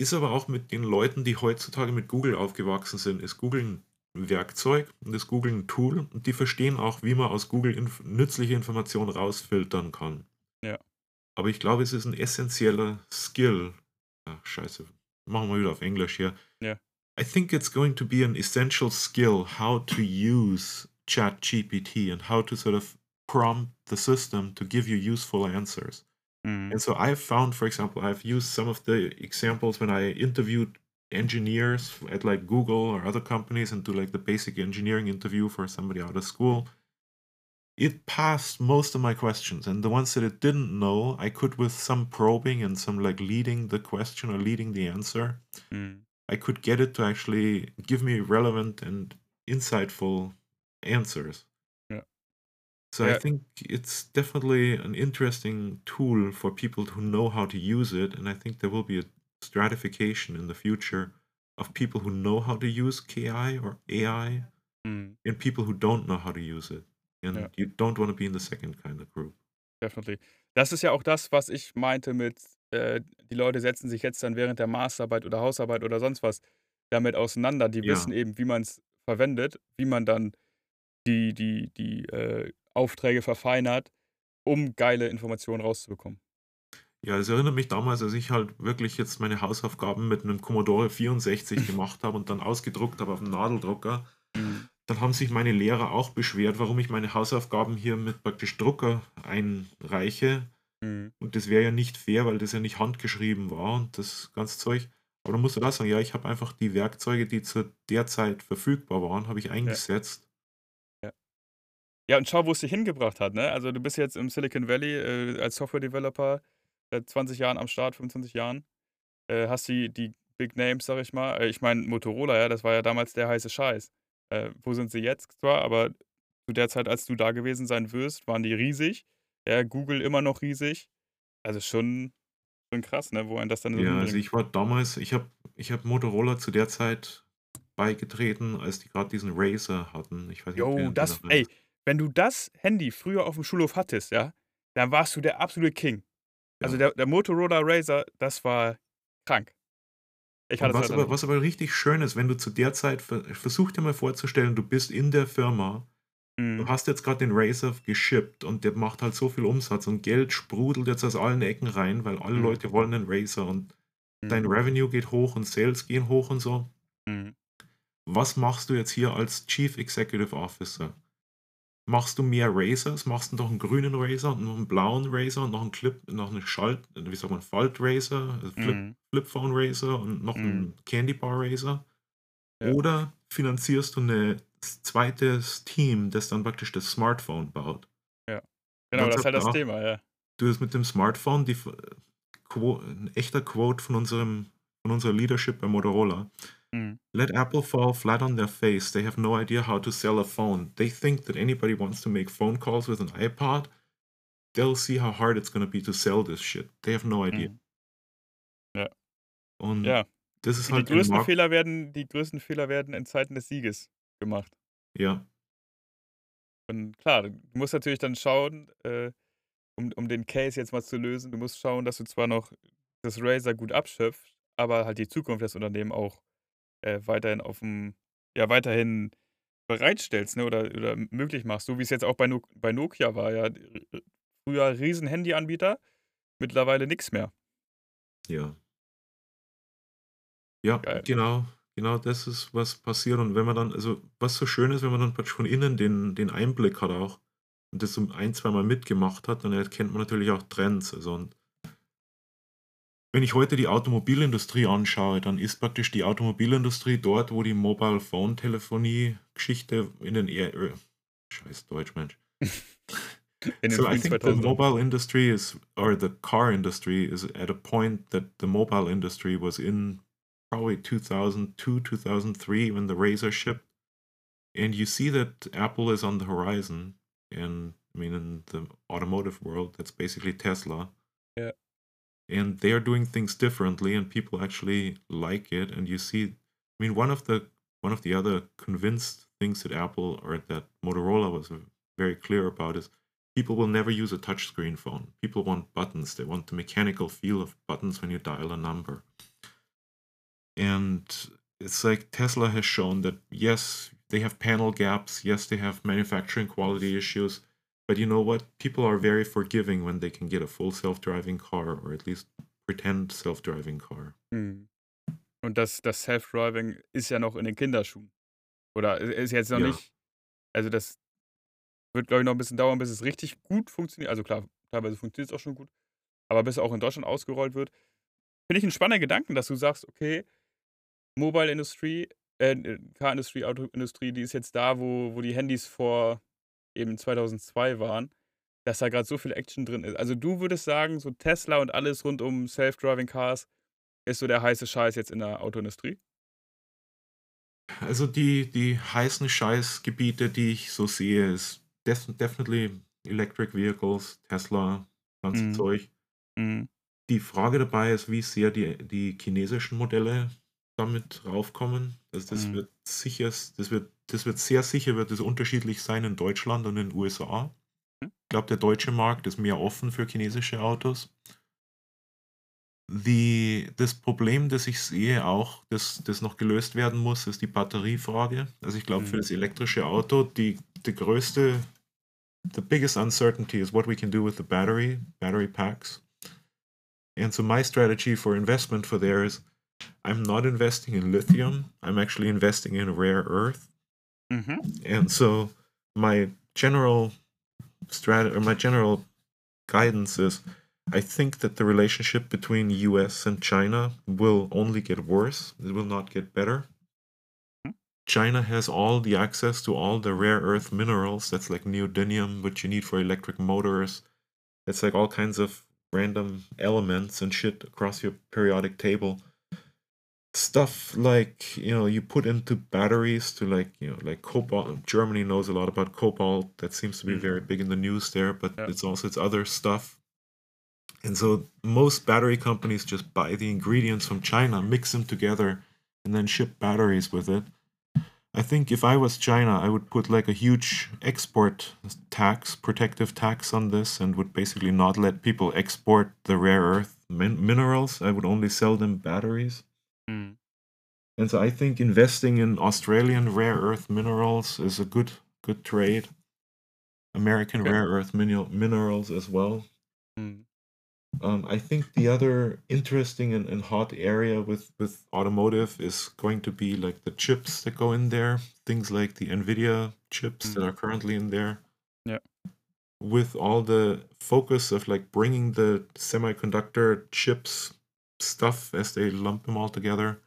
Ist aber auch mit den Leuten, die heutzutage mit Google aufgewachsen sind, ist Google ein Werkzeug und ist Google ein Tool und die verstehen auch, wie man aus Google inf nützliche Informationen rausfiltern kann. Ja. Aber ich glaube, es ist ein essentieller Skill. Ach, scheiße. Machen wir wieder auf Englisch hier. I think it's going to be an essential skill how to use ChatGPT and how to sort of prompt the system to give you useful answers. Mhm. And so I've found, for example, I've used some of the examples when I interviewed engineers at like Google or other companies and do like the basic engineering interview for somebody out of school. It passed most of my questions, and the ones that it didn't know, I could, with some probing and some like leading the question or leading the answer, Mhm. I could get it to actually give me relevant and insightful answers. Yeah. So I think it's definitely an interesting tool for people who know how to use it, and I think there will be a stratification in the future of people who know how to use KI or AI Mhm. and people who don't know how to use it. And Ja. you don't want to be in the second kind of group. Definitely. Das ist ja auch das, was ich meinte mit, äh, die Leute setzen sich jetzt dann während der Masterarbeit oder Hausarbeit oder sonst was damit auseinander. Die Ja. wissen eben, wie man es verwendet, wie man dann die, die, die äh, Aufträge verfeinert, um geile Informationen rauszubekommen. Ja, es erinnert mich damals, als ich halt wirklich jetzt meine Hausaufgaben mit einem Commodore 64 (laughs) gemacht habe und dann ausgedruckt habe auf dem Nadeldrucker. Mhm. Dann haben sich meine Lehrer auch beschwert, warum ich meine Hausaufgaben hier mit praktisch Drucker einreiche. Mhm. Und das wäre ja nicht fair, weil das ja nicht handgeschrieben war und das ganze Zeug. Aber dann musst du da sagen, ja, ich habe einfach die Werkzeuge, die zu der Zeit verfügbar waren, habe ich eingesetzt. Ja, und schau, wo es dich hingebracht hat. Ne? Also, du bist jetzt im Silicon Valley äh, als Software-Developer seit 20 Jahren am Start, 25 Jahren. Äh, hast die, die Big Names, sag ich mal. Äh, ich meine, Motorola, ja, das war ja damals der heiße Scheiß. Äh, wo sind sie jetzt zwar, aber zu der Zeit, als du da gewesen sein wirst, waren die riesig. Ja, Google immer noch riesig. Also schon, schon krass, ne, wo ein das dann so Ja, also ich war damals, ich habe ich hab Motorola zu der Zeit beigetreten, als die gerade diesen Razer hatten. Ich weiß nicht, ob ihr den das, ey, wenn du das Handy früher auf dem Schulhof hattest, ja, dann warst du der absolute King. Also Ja. der, der Motorola Razer, das war krank. Was aber, was aber richtig schön ist, wenn du zu der Zeit, ver- versuch dir mal vorzustellen, du bist in der Firma, du Mhm. hast jetzt gerade den Razer geschippt und der macht halt so viel Umsatz und Geld sprudelt jetzt aus allen Ecken rein, weil alle Mhm. Leute wollen den Razer und dein Mhm. Revenue geht hoch und Sales gehen hoch und so. Mhm. Was machst du jetzt hier als Chief Executive Officer? Machst du mehr Razers? Machst du noch einen grünen Razer und noch einen blauen Razer und noch einen Clip, noch einen Schalt, wie sagt man, Falt Razer, also Flip, Mhm. Flip Phone Razer und noch Mhm. einen Candy Bar Razer? Ja. Oder finanzierst du ein zweites Team, das dann praktisch das Smartphone baut? Ja. Genau, das ist halt das auch, Thema, ja. du hast mit dem Smartphone, die, Quo- ein echter Quote von unserem, von unserer Leadership bei Motorola. Mhm. Let Apple fall flat on their face. They have no idea how to sell a phone. They think that anybody wants to make phone calls with an iPod. They'll see how hard it's gonna be to sell this shit. They have no idea. Mhm. Ja. Und Ja. das ist Die halt größten Fehler werden die größten Fehler werden in Zeiten des Sieges gemacht. Ja. Und klar, du musst natürlich dann schauen, äh, um um den Case jetzt mal zu lösen, du musst schauen, dass du zwar noch das Razer gut abschöpfst, aber halt die Zukunft des Unternehmen auch, äh, weiterhin auf'm ja, weiterhin bereitstellst, ne, oder oder möglich machst, so wie es jetzt auch bei Nok bei Nokia war, ja. Früher riesen Handyanbieter, mittlerweile nix mehr. Ja. Ja, Geil. genau. Genau das ist, was passiert. Und wenn man dann also, was so schön ist, wenn man dann praktisch von innen den den Einblick hat auch und das so ein zweimal mitgemacht hat, dann erkennt man natürlich auch Trends. Also und wenn ich heute die Automobilindustrie anschaue, dann ist praktisch die Automobilindustrie dort, wo die Mobile Phone Telefonie Geschichte in den eher äh, scheiß Deutsch, Mensch. In So I think the 2000ern. mobile industry is or the car industry is at a point that the mobile industry was in probably 2002, 2003 when the Razor shipped. And you see that Apple is on the horizon. And I mean, in the automotive world, that's basically Tesla. Ja. And they are doing things differently, and people actually like it. And you see, I mean, one of the one of the other convinced things that Apple or that Motorola was very clear about is people will never use a touchscreen phone. People want buttons. They want the mechanical feel of buttons when you dial a number. And it's like Tesla has shown that yes, they have panel gaps, yes, they have manufacturing quality issues, but you know what? People are very forgiving when they can get a full self-driving car or at least pretend self-driving car. Mhm. Und das das Self-Driving ist ja noch in den Kinderschuhen. Oder ist jetzt noch Ja. nicht also, das wird, glaube ich, noch 'n bisschen dauern, bis es richtig gut funktioniert. Also, klar, teilweise funktioniert's auch schon gut, aber bis es auch in Deutschland ausgerollt wird. Finde ich 'n spannenden Gedanken, dass du sagst: „Okay, Mobile Industry äh, äh, Car Industry, Autoindustrie, die ist jetzt da, wo wo die Handys vor eben 2002 waren, dass da grad so viel Action drin ist.“ Also, du würdest sagen, so Tesla und alles rund um Self-Driving Cars ist so der heiße Scheiß jetzt in der Autoindustrie? Also, die die heißen Scheißgebiete, die ich so sehe, ist def definitely Electric Vehicles, Tesla, ganze Mhm. Zeug. Mhm. Die Frage dabei ist, wie sehr die die chinesischen Modelle damit raufkommen. Also, das Mhm. wird sicherst das wird das wird sehr sicher wird es unterschiedlich sein in Deutschland und in den USA. Hm. Ich glaube, der deutsche Markt ist mehr offen für chinesische Autos. Die das Problem, das ich sehe auch, das das noch gelöst werden muss, ist die Batteriefrage. Also, ich glaube, für Mhm. das elektrische Auto, die die größte the biggest uncertainty is what we can do with the battery, battery packs. And so my strategy for investment for there is I'm not investing in lithium. I'm actually investing in rare earth. Mhm. And so my general strat or my general guidance is I think that the relationship between US and China will only get worse. It will not get better. Hm. China has all the access to all the rare earth minerals. That's like neodymium, which you need for electric motors. It's like all kinds of random elements and shit across your periodic table. Stuff like, you know, you put into batteries to like, you know, like cobalt. Um, Germany knows a lot about cobalt. That seems to be very mm-hmm. big in the news there, but Ja. it's also it's other stuff. And so most battery companies just buy the ingredients from China, mix them together, and then ship batteries with it. I think if I was China, I would put like a huge export tax, protective tax on this, and would basically not let people export the rare earth min- minerals. I would only sell them batteries. Mhm. And so I think investing in Australian rare earth minerals is a good good trade. American Okay. rare earth mineral minerals as well. Mhm. Um, I think the other interesting and, and hot area with, with automotive is going to be like the chips that go in there, things like the NVIDIA chips that Mhm. are currently in there. Ja. With all the focus of like bringing the semiconductor chips stuff as they lump them all together,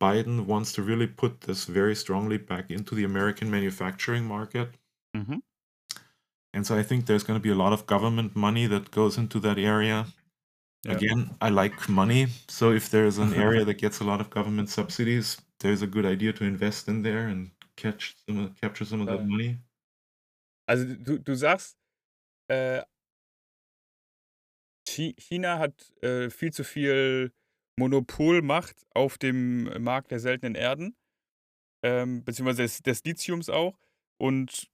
Biden wants to really put this very strongly back into the American manufacturing market. Mhm. And so I think there's going to be a lot of government money that goes into that area. Ja. Again, I like money, so if there's an (laughs) area that gets a lot of government subsidies, there's a good idea to invest in there and catch some capture some of that money. Also, du du sagst, äh Chi China hat, äh, viel zu viel Monopolmacht auf dem Markt der seltenen Erden, ähm, beziehungsweise des des Lithiums auch. Und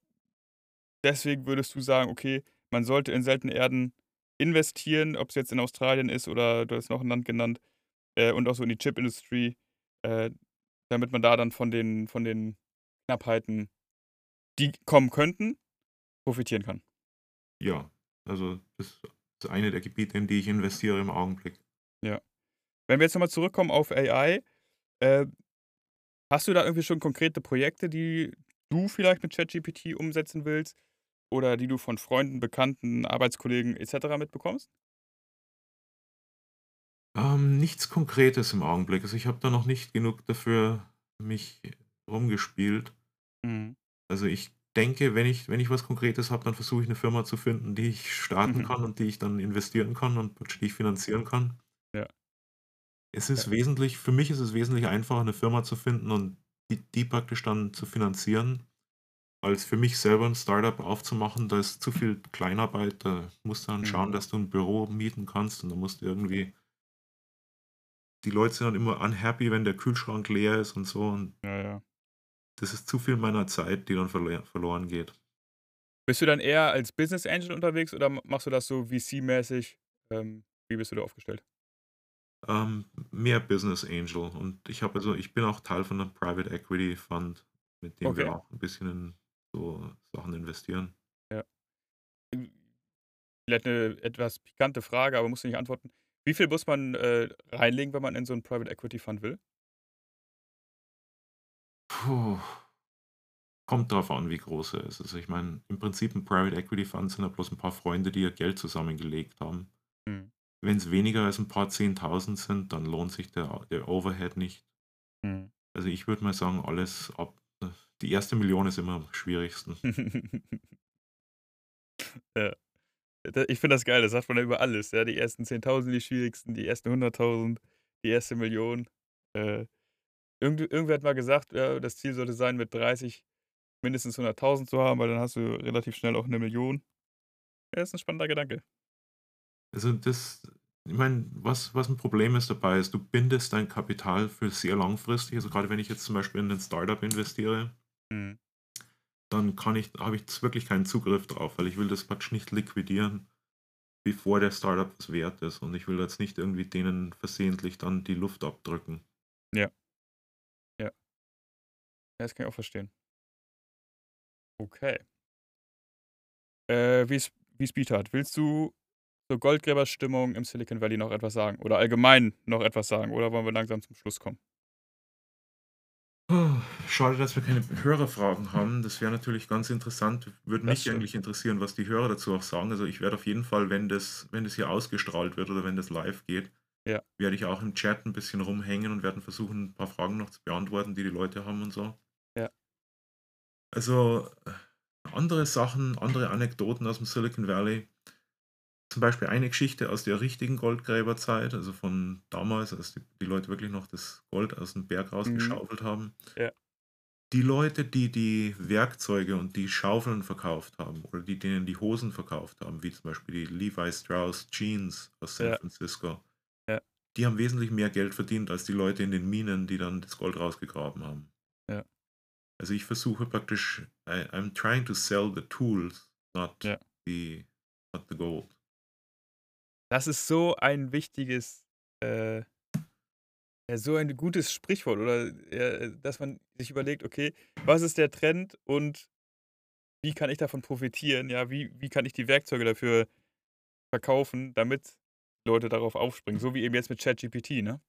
deswegen würdest du sagen: „Okay, man sollte in seltene Erden investieren“, ob's jetzt in Australien ist oder du hast noch 'n Land genannt, äh, und auch so in die Chip-Industrie, äh, damit man da dann von den von den Knappheiten, die kommen könnten, profitieren kann. Ja, also das ist eine der Gebiete, in die ich investiere im Augenblick. Ja. Wenn wir jetzt noch mal zurückkommen auf AI, äh, hast du da irgendwie schon konkrete Projekte, die du vielleicht mit ChatGPT umsetzen willst oder die du von Freunden, Bekannten, Arbeitskollegen et cetera mitbekommst? Ähm, nichts Konkretes im Augenblick. Also, ich habe da noch nicht genug dafür mich rumgespielt. Mhm. Also, ich denke, wenn ich wenn ich was Konkretes habe, dann versuche ich 'ne Firma zu finden, die ich starten kann und die ich dann investieren kann und die ich finanzieren kann. Ja. Es Ja. ist wesentlich für mich ist es wesentlich einfacher, 'ne Firma zu finden und die die praktisch dann zu finanzieren, als für mich selber 'n Start-up aufzumachen. Da ist zu viel Kleinarbeit, da musst du dann schauen, Mhm. dass du 'n Büro mieten kannst und dann musst du irgendwie die Leute sind dann immer unhappy, wenn der Kühlschrank leer ist und so und Ja, ja. Das ist zu viel meiner Zeit, die dann verle verloren geht. Bist du dann eher als Business Angel unterwegs oder machst du das so VC-mäßig? Ähm, wie bist du da aufgestellt? Ähm, mehr Business Angel und ich habe also ich bin auch Teil von 'nem Private Equity Fund, mit dem wir Okay. auch 'n bisschen in so Sachen investieren. Ja. Hm, vielleicht 'ne etwas pikante Frage, aber musst du nicht antworten. Wie viel muss man, äh, reinlegen, wenn man in so 'n Private Equity Fund will? Puh. Kommt drauf an, wie groß er ist. Also, ich meine, im Prinzip 'n Private Equity Fund sind ja bloß 'n paar Freunde, die ihr Geld zusammengelegt haben. Mhm. Wenn's weniger als 'n paar 10.000 sind, dann lohnt sich der der Overhead nicht. Mhm. Also, ich würde mal sagen, alles ab äh, die 1. 1.000.000 ist immer am schwierigsten. (laughs) Ja. Ich finde das geil, das sagt man ja über alles, ja. Die ersten 10.000 die schwierigsten, die ersten 100.000, die erste 1.000.000. Äh, irgend irgendwer hat mal gesagt, ja, das Ziel sollte sein, mit 30 mindestens 100.000 zu haben, weil dann hast du relativ schnell auch 1.000.000. Ja, ist 'n spannender Gedanke. Also, das ich meine, was was 'n Problem ist dabei ist, du bindest dein Kapital für sehr langfristig. Also, grade wenn ich jetzt zum Beispiel in 'nen Start-up investiere Mhm. dann kann ich habe ich wirklich keinen Zugriff drauf, weil ich will das praktisch nicht liquidieren, bevor der Start-up was wert ist und ich will jetzt nicht irgendwie denen versehentlich dann die Luft abdrücken. Ja. Ja, das kann ich auch verstehen. Okay. Äh, wie es wie es Beat willst du zur Goldgräberstimmung im Silicon Valley noch etwas sagen oder allgemein noch etwas sagen oder wollen wir langsam zum Schluss kommen? Schade, dass wir keine Hörerfragen haben. Das wäre natürlich ganz interessant. Würde mich eigentlich interessieren, was die Hörer dazu auch sagen. Also, ich werde auf jeden Fall, wenn das wenn das hier ausgestrahlt wird oder wenn das live geht, Ja. werde ich auch im Chat 'n bisschen rumhängen und werden versuchen, 'n paar Fragen noch zu beantworten, die die Leute haben und so. Also, äh, andere Sachen, andere Anekdoten aus'm Silicon Valley. Zum Beispiel eine Geschichte aus der richtigen Goldgräberzeit, also von damals, als die die Leute wirklich noch das Gold aus'm Berg Mhm. rausgeschaufelt haben. Ja. Die Leute, die die Werkzeuge und die Schaufeln verkauft haben oder die denen die Hosen verkauft haben, wie zum Beispiel die Levi Strauss Jeans aus San Ja. Francisco. Ja. Die haben wesentlich mehr Geld verdient als die Leute in den Minen, die dann das Gold rausgegraben haben. Ja. Also, ich versuche praktisch I I'm trying to sell the tools, not Ja. the not the gold. Das ist so ein wichtiges, äh ja, so ein gutes Sprichwort oder, äh, dass man sich überlegt: „Okay, was ist der Trend und wie kann ich davon profitieren?“ Ja, wie wie kann ich die Werkzeuge dafür verkaufen, damit Leute darauf aufspringen, so wie eben jetzt mit ChatGPT, ne?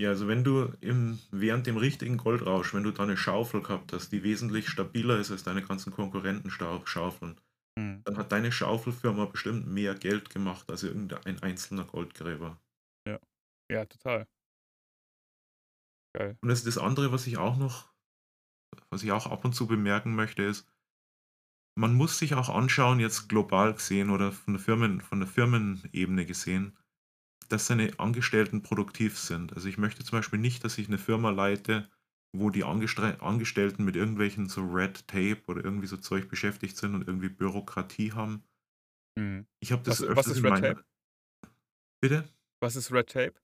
Ja, also, wenn du im während dem richtigen Goldrausch wenn du da 'ne Schaufel gehabt hast, die wesentlich stabiler ist als deine ganzen Konkurrenten Stau Schaufeln, Mhm. dann hat deine Schaufelfirma bestimmt mehr Geld gemacht als irgendein einzelner Goldgräber. Ja. Ja, total. Geil. Und das das andere, was ich auch noch was ich auch ab und zu bemerken möchte, ist man muss sich auch anschauen, jetzt global gesehen oder von der Firmen von der Firmenebene gesehen dass seine Angestellten produktiv sind. Also, ich möchte zum Beispiel nicht, dass ich eine Firma leite, wo die Angestre Angestellten mit irgendwelchen so Red Tape oder irgendwie so Zeug beschäftigt sind und irgendwie Bürokratie haben. Mhm. Ich habe das Was was öfters ist in Red meiner Tape? bitte? Was ist Red Tape?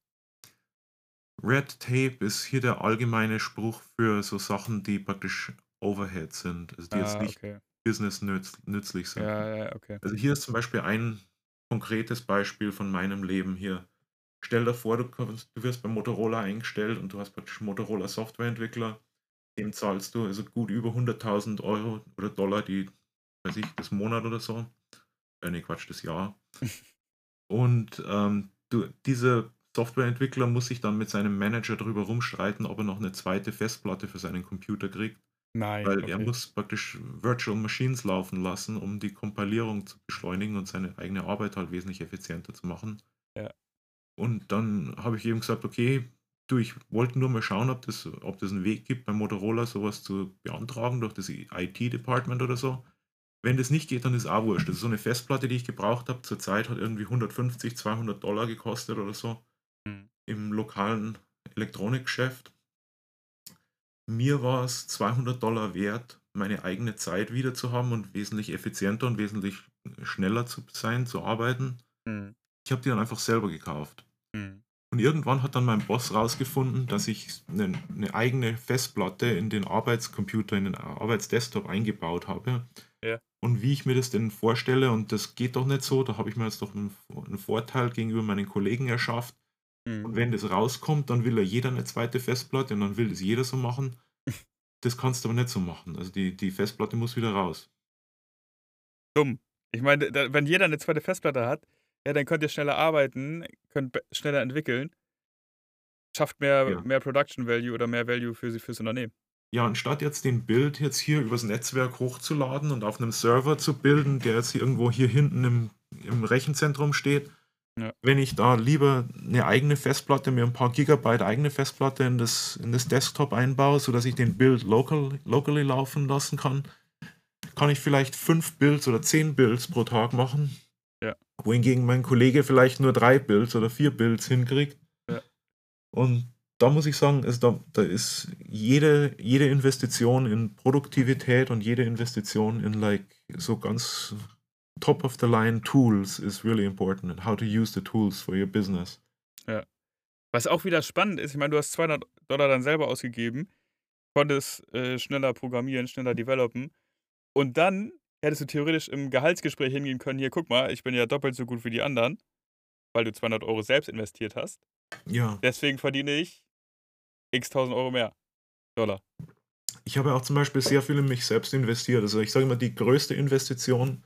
Red Tape ist hier der allgemeine Spruch für so Sachen, die praktisch Overhead sind, also die jetzt Ah, nicht okay. businessnütz nützlich sind. Ja, ja, okay. Also, hier ist zum Beispiel ein konkretes Beispiel von meinem Leben hier. Stell dir vor, du kommst du wirst bei Motorola eingestellt und du hast praktisch Motorola Softwareentwickler. Dem zahlst du also gut über 100.000 Euro oder Dollar, die weiß ich, das Monat oder so. Äh, ne, Quatsch, das Jahr. Und, ähm, du dieser Softwareentwickler muss sich dann mit seinem Manager drüber rumstreiten, ob er noch 'ne zweite Festplatte für seinen Computer kriegt, Nein, weil er okay. muss praktisch Virtual Machines laufen lassen, um die Kompilierung zu beschleunigen und seine eigene Arbeit halt wesentlich effizienter zu machen. Ja. Und dann habe ich eben gesagt: „Okay, du, ich wollte nur mal schauen, ob das ob das 'n Weg gibt, bei Motorola so was zu beantragen durch das IT-Department oder so. Wenn das nicht geht, dann ist auch wurscht.“ Also, so 'ne Festplatte, die ich gebraucht habe zur Zeit, hat irgendwie 150, 200 Dollar gekostet oder so Mhm. im lokalen Elektronikgeschäft. Mir war's 200 Dollar wert, meine eigene Zeit wieder zu haben und wesentlich effizienter und wesentlich schneller zu sein, zu arbeiten. Mhm. Ich habe die dann einfach selber gekauft. Mhm. Und irgendwann hat dann mein Boss rausgefunden, dass ich 'nen 'ne eigene Festplatte in den Arbeitscomputer, in den Arbeitsdesktop eingebaut habe. Ja. Und wie ich mir das denn vorstelle und das geht doch nicht so, da habe ich mir jetzt doch 'n V 'n Vorteil gegenüber meinen Kollegen erschafft. Mhm. Und wenn das rauskommt, dann will ja jeder 'ne zweite Festplatte und dann will das jeder so machen. (laughs) Das kannst du aber nicht so machen. Also, die die Festplatte muss wieder raus. Dumm. Ich meine, da wenn jeder 'ne zweite Festplatte hat, ja, dann könnt ihr schneller arbeiten, könnt schneller entwickeln. Schafft mehr Ja. mehr Production Value oder mehr Value für sie fürs Unternehmen. Ja, anstatt jetzt den Build jetzt hier übers Netzwerk hochzuladen und auf 'nem Server zu bilden, der jetzt irgendwo hier hinten im im Rechenzentrum steht, Ja. wenn ich da lieber 'ne eigene Festplatte mir 'n paar Gigabyte eigene Festplatte in das in das Desktop einbaue, sodass ich den Build local locally laufen lassen kann, kann ich vielleicht 5 Builds oder 10 Builds pro Tag machen. Ja. Wohingegen mein Kollege vielleicht nur 3 Builds oder 4 Builds hinkriegt. Ja. Und da muss ich sagen, ist da da ist jede jede Investition in Produktivität und jede Investition in, like, so ganz top of the line tools is really important and how to use the tools for your business. Ja. Was auch wieder spannend ist, ich meine, du hast 200 Dollar dann selber ausgegeben, konntest, äh, schneller programmieren, schneller developen und dann hättest du theoretisch im Gehaltsgespräch hingehen können: „Hier, guck mal, ich bin ja doppelt so gut wie die anderen, weil du 200 Euro selbst investiert hast. Ja. Deswegen verdiene ich X Tausend Euro mehr. Dollar.“ Ich habe auch zum Beispiel sehr viel in mich selbst investiert. Also, ich sage immer, die größte Investition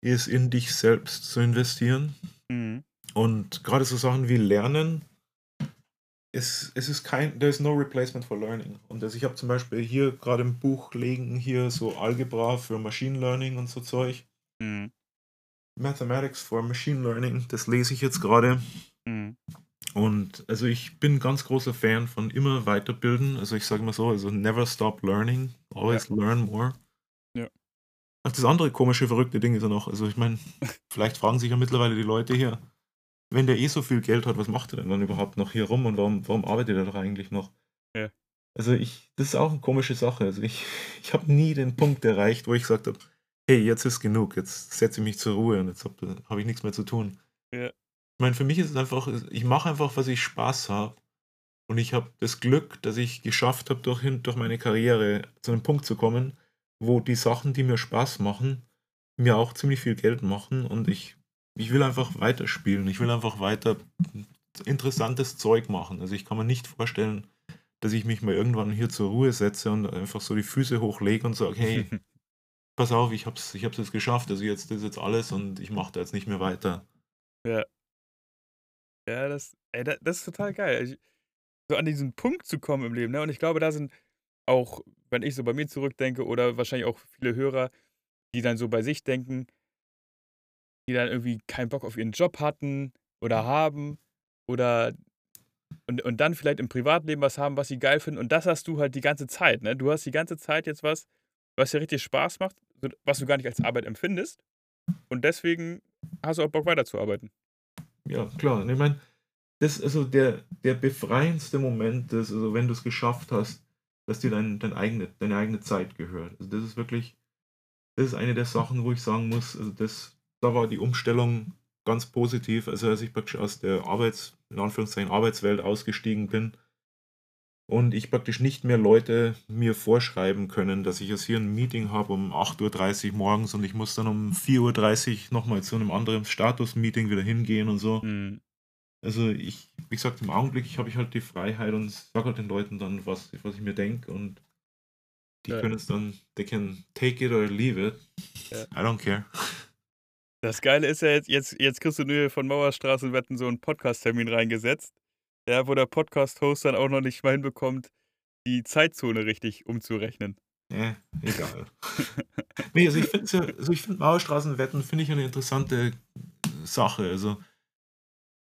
ist in dich selbst zu investieren. Mhm. Und grade so Sachen wie Lernen es es ist kein there is no replacement for learning. Und also, ich habe zum Beispiel hier grade im Buch liegen hier so Algebra für Machine Learning und so Zeug. Mhm. Mathematics for Machine Learning, das lese ich jetzt grade. Mhm. Und also, ich bin ganz großer Fan von immer weiterbilden. Also, ich sage mal so, also, never stop learning, always learn more. Ach, das andere komische, verrückte Ding ist ja noch also, ich meine, vielleicht fragen sich ja mittlerweile die Leute hier: „Wenn der eh so viel Geld hat, was macht er denn dann überhaupt noch hier rum und warum warum arbeitet er doch eigentlich noch?“ Ja. Also, ich das ist auch 'ne komische Sache. Also, ich (laughs) ich habe nie den Punkt erreicht, wo ich gesagt habe: „Hey, jetzt ist genug. Jetzt setze ich mich zur Ruhe und jetzt habe habe ich nix mehr zu tun.“ Ja. Ich meine, für mich ist es einfach ich mache einfach, was ich Spaß habe. Und ich habe das Glück, dass ich geschafft habe, durch durch meine Karriere zu 'nem Punkt zu kommen, wo die Sachen, die mir Spaß machen, mir auch ziemlich viel Geld machen und ich ich will einfach weiterspielen. Ich will einfach weiter interessantes Zeug machen. Also, ich kann mir nicht vorstellen, dass ich mich mal irgendwann hier zur Ruhe setze und einfach so die Füße hochlege und sage: „Hey, (laughs) pass auf, ich habe es ich habe es jetzt geschafft. Also, jetzt das ist jetzt alles und ich mache da jetzt nicht mehr weiter.“ Ja. Ja, das ey, da das ist total geil. Ich so an diesen Punkt zu kommen im Leben, ne? Und ich glaube, da sind auch, wenn ich so bei mir zurückdenke oder wahrscheinlich auch viele Hörer, die dann so bei sich denken die dann irgendwie keinen Bock auf ihren Job hatten oder haben oder und und dann vielleicht im Privatleben was haben, was sie geil finden. Und das hast du halt die ganze Zeit, ne? Du hast die ganze Zeit jetzt was, was dir richtig Spaß macht, so was du gar nicht als Arbeit empfindest. Und deswegen hast du auch Bock weiterzuarbeiten. Ja, klar. Und ich meine, das, also der, der befreiendste Moment ist, also wenn du es geschafft hast, dass dir dein, dein eigene, deine eigene Zeit gehört. Also das ist wirklich, das ist eine der Sachen, wo ich sagen muss, also das, da war die Umstellung ganz positiv. Also als ich praktisch aus der Arbeits, in Anführungszeichen Arbeitswelt ausgestiegen bin und ich praktisch nicht mehr Leute mir vorschreiben können, dass ich jetzt hier ein Meeting habe um 8.30 Uhr morgens und ich muss dann um 4.30 Uhr nochmal zu einem anderen Status-Meeting wieder hingehen und so. Mhm. Also ich, wie gesagt, im Augenblick habe ich halt die Freiheit und sage halt den Leuten dann, was, was ich mir denke und die Ja. können es dann, they can take it or leave it. Ja. I don't care. Das Geile ist ja jetzt, jetzt, jetzt kriegst du nur von Mauerstraßenwetten so einen Podcast-Termin reingesetzt, ja, wo der Podcast-Host dann auch noch nicht mal hinbekommt, die Zeitzone richtig umzurechnen. Ja, egal. nee, also ich finde ja, also ich finde Mauerstraßenwetten finde ich eine interessante Sache. Also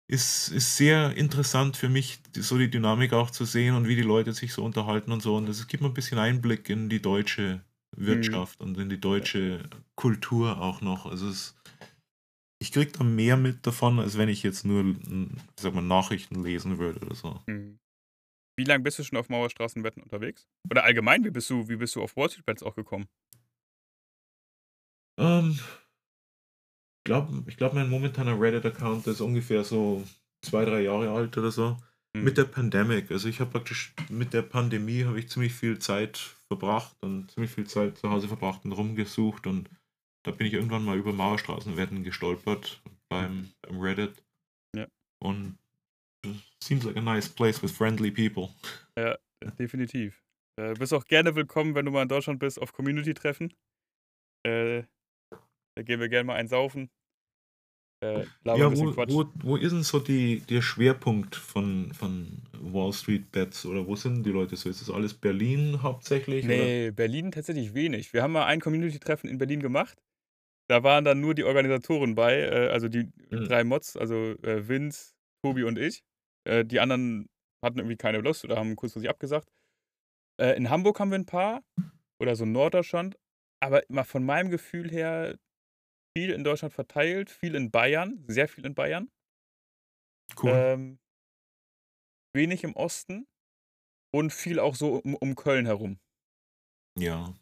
ist, ist sehr interessant für mich, so die Dynamik auch zu sehen und wie die Leute sich so unterhalten und so. Und es gibt mir ein bisschen Einblick in die deutsche Wirtschaft und in die deutsche Kultur auch noch. Also es, ich kriege da mehr mit davon, als wenn ich jetzt nur, sag mal, Nachrichten lesen würde oder so. Mhm. Wie lange bist du schon auf Mauerstraßenwetten unterwegs? Oder allgemein, wie bist du, wie bist du auf Wall Street Bets auch gekommen? Ähm, glaub, ich glaube, mein momentaner Reddit-Account ist ungefähr so zwei, drei Jahre alt oder so. Mhm. Mit der Pandemic. Also ich habe praktisch mit der Pandemie habe ich ziemlich viel Zeit verbracht und ziemlich viel Zeit zu Hause verbracht und rumgesucht und da bin ich irgendwann mal über Mauerstraßenwetten gestolpert beim, beim Reddit. Ja. Und seems like a nice place with friendly people. Ja, definitiv. Äh, bist auch gerne willkommen, wenn du mal in Deutschland bist, auf Community-Treffen. Äh, da gehen wir gerne mal ein Saufen. Äh, Ja, ein wo, wo, wo ist denn so die, der Schwerpunkt von, von Wall Street Bets oder wo sind die Leute so? Ist das alles Berlin hauptsächlich? Oder? Nee, Berlin tatsächlich wenig. Wir haben mal ein Community-Treffen in Berlin gemacht. Da waren dann nur die Organisatoren bei, äh, also die Mhm. drei Mods, also äh, Vince, Tobi und ich. Äh, die anderen hatten irgendwie keine Lust oder haben kurzfristig abgesagt. Äh, in Hamburg haben wir ein paar oder so in Norddeutschland. Aber mal von meinem Gefühl her viel in Deutschland verteilt, viel in Bayern, sehr viel in Bayern. Cool. Ähm, wenig im Osten und viel auch so um, um Köln herum. Ja.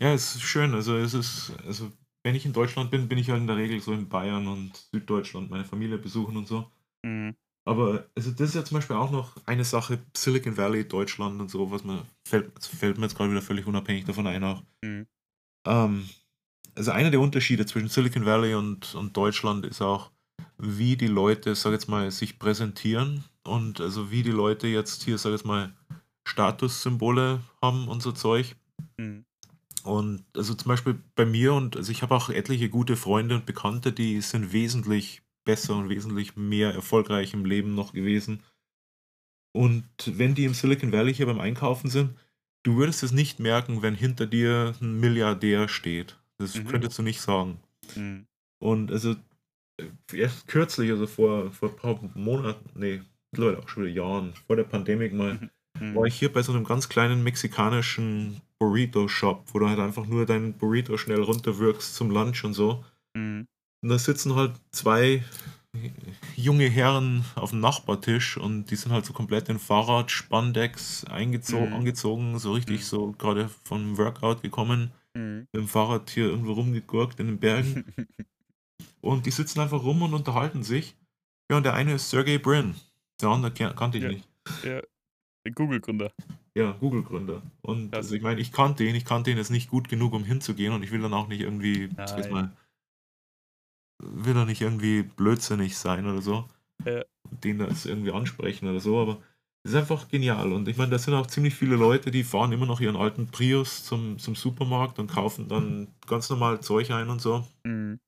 Ja, es ist schön. Also es ist, also wenn ich in Deutschland bin, bin ich halt in der Regel so in Bayern und Süddeutschland meine Familie besuchen und so. Mhm. Aber also das ist ja zum Beispiel auch noch eine Sache, Silicon Valley, Deutschland und so, was mir fällt, fällt mir jetzt gerade wieder völlig unabhängig davon ein auch. Mhm. Ähm, also einer der Unterschiede zwischen Silicon Valley und, und Deutschland ist auch, wie die Leute, sag jetzt mal, sich präsentieren und also wie die Leute jetzt hier, sag jetzt mal, Statussymbole haben und so Zeug. Mhm. Und also zum Beispiel bei mir und also ich habe auch etliche gute Freunde und Bekannte, die sind wesentlich besser und wesentlich mehr erfolgreich im Leben noch gewesen. Und wenn die im Silicon Valley hier beim Einkaufen sind, du würdest es nicht merken, wenn hinter dir ein Milliardär steht. Das Mhm. könntest du nicht sagen. Mhm. Und also äh, erst kürzlich, also vor, vor ein paar Monaten, nee, mittlerweile auch schon wieder Jahren, vor der Pandemie mal, Mhm. war ich hier bei so einem ganz kleinen mexikanischen Burrito-Shop, wo du halt einfach nur deinen Burrito schnell runterwirkst zum Lunch und so. Mhm. Und da sitzen halt zwei junge Herren auf dem Nachbartisch und die sind halt so komplett in Fahrrad, Spandex Mhm. angezogen, so richtig Mhm. so gerade vom Workout gekommen, Mhm. mit dem Fahrrad hier irgendwo rumgegurkt in den Bergen. (laughs) Und die sitzen einfach rum und unterhalten sich. Ja, und der eine ist Sergey Brin. Der andere kan- kannte ich Ja. nicht. ja. Google-Gründer. Ja, Google-Gründer. Und also ich meine, ich kannte ihn, ich kannte ihn jetzt nicht gut genug, um hinzugehen und ich will dann auch nicht irgendwie, sag mal, will doch nicht irgendwie blödsinnig sein oder so. Ja. Den da jetzt irgendwie ansprechen oder so, aber ist einfach genial. Und ich meine, da sind auch ziemlich viele Leute, die fahren immer noch ihren alten Prius zum, zum Supermarkt und kaufen dann ganz normal Zeug ein und so. Mhm.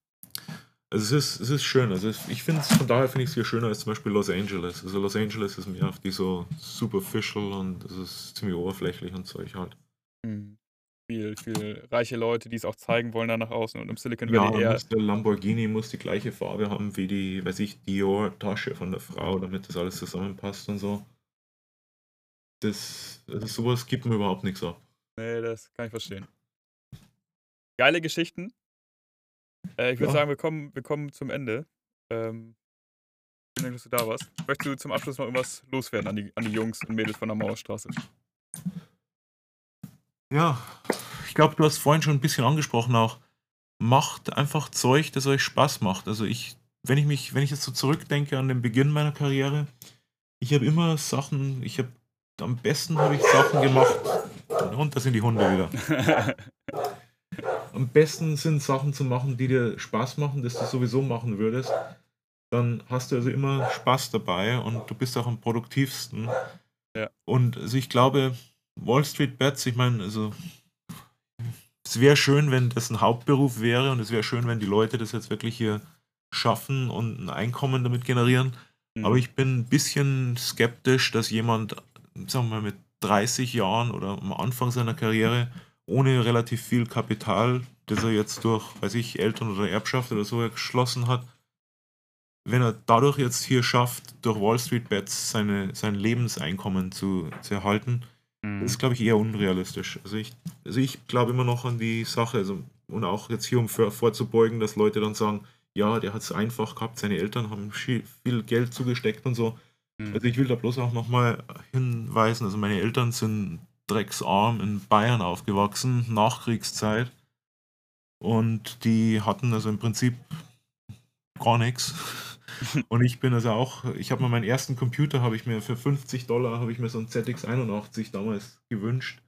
Also es ist, es ist schön. Also ich finde es, von daher finde ich es hier schöner als zum Beispiel Los Angeles. Also Los Angeles ist mehr auf die so superficial und es ist ziemlich oberflächlich und Zeug halt. Mhm. Viel, viel reiche Leute, die es auch zeigen wollen da nach außen und im Silicon Ja, Valley eher. muss der Lamborghini muss die gleiche Farbe haben wie die, weiß ich, Dior-Tasche von der Frau, damit das alles zusammenpasst und so. Das, also sowas gibt mir überhaupt nichts ab. Nee, das kann ich verstehen. Geile Geschichten. Äh, ich würde Ja. sagen, wir kommen, wir kommen zum Ende. Ähm, Vielen Dank, dass du da warst. Möchtest du zum Abschluss noch irgendwas loswerden an die, an die Jungs und Mädels von der Mauerstraße? Ja, ich glaube, du hast vorhin schon ein bisschen angesprochen auch. Macht einfach Zeug, das euch Spaß macht. Also ich, wenn ich mich, wenn ich jetzt so zurückdenke an den Beginn meiner Karriere, ich habe immer Sachen, ich habe am besten habe ich Sachen gemacht. Und da sind die Hunde wieder. (laughs) am besten sind Sachen zu machen, die dir Spaß machen, das du sowieso machen würdest. Dann hast du also immer Spaß dabei und du bist auch am produktivsten. Ja. Und also ich glaube, Wall Street Bets, ich meine, also es wäre schön, wenn das ein Hauptberuf wäre und es wäre schön, wenn die Leute das jetzt wirklich hier schaffen und ein Einkommen damit generieren. Mhm. Aber ich bin ein bisschen skeptisch, dass jemand, sagen wir mal, mit 30 Jahren oder am Anfang seiner Karriere ohne relativ viel Kapital, das er jetzt durch, weiß ich, Eltern oder Erbschaft oder so geschlossen hat, wenn er dadurch jetzt hier schafft, durch Wall Street Bets seine, sein Lebenseinkommen zu, zu erhalten, mhm. ist, glaube ich, eher unrealistisch. Also ich, also ich glaube immer noch an die Sache, also, und auch jetzt hier, um vor, vorzubeugen, dass Leute dann sagen, ja, der hat es einfach gehabt, seine Eltern haben viel Geld zugesteckt und so. Mhm. Also ich will da bloß auch nochmal hinweisen, also meine Eltern sind drecksarm in Bayern aufgewachsen, Nachkriegszeit. Und die hatten also im Prinzip gar nichts. (laughs) Und ich bin also auch, ich habe mir meinen ersten Computer, habe ich mir für 50 Dollar, habe ich mir so ein ZX81 damals gewünscht.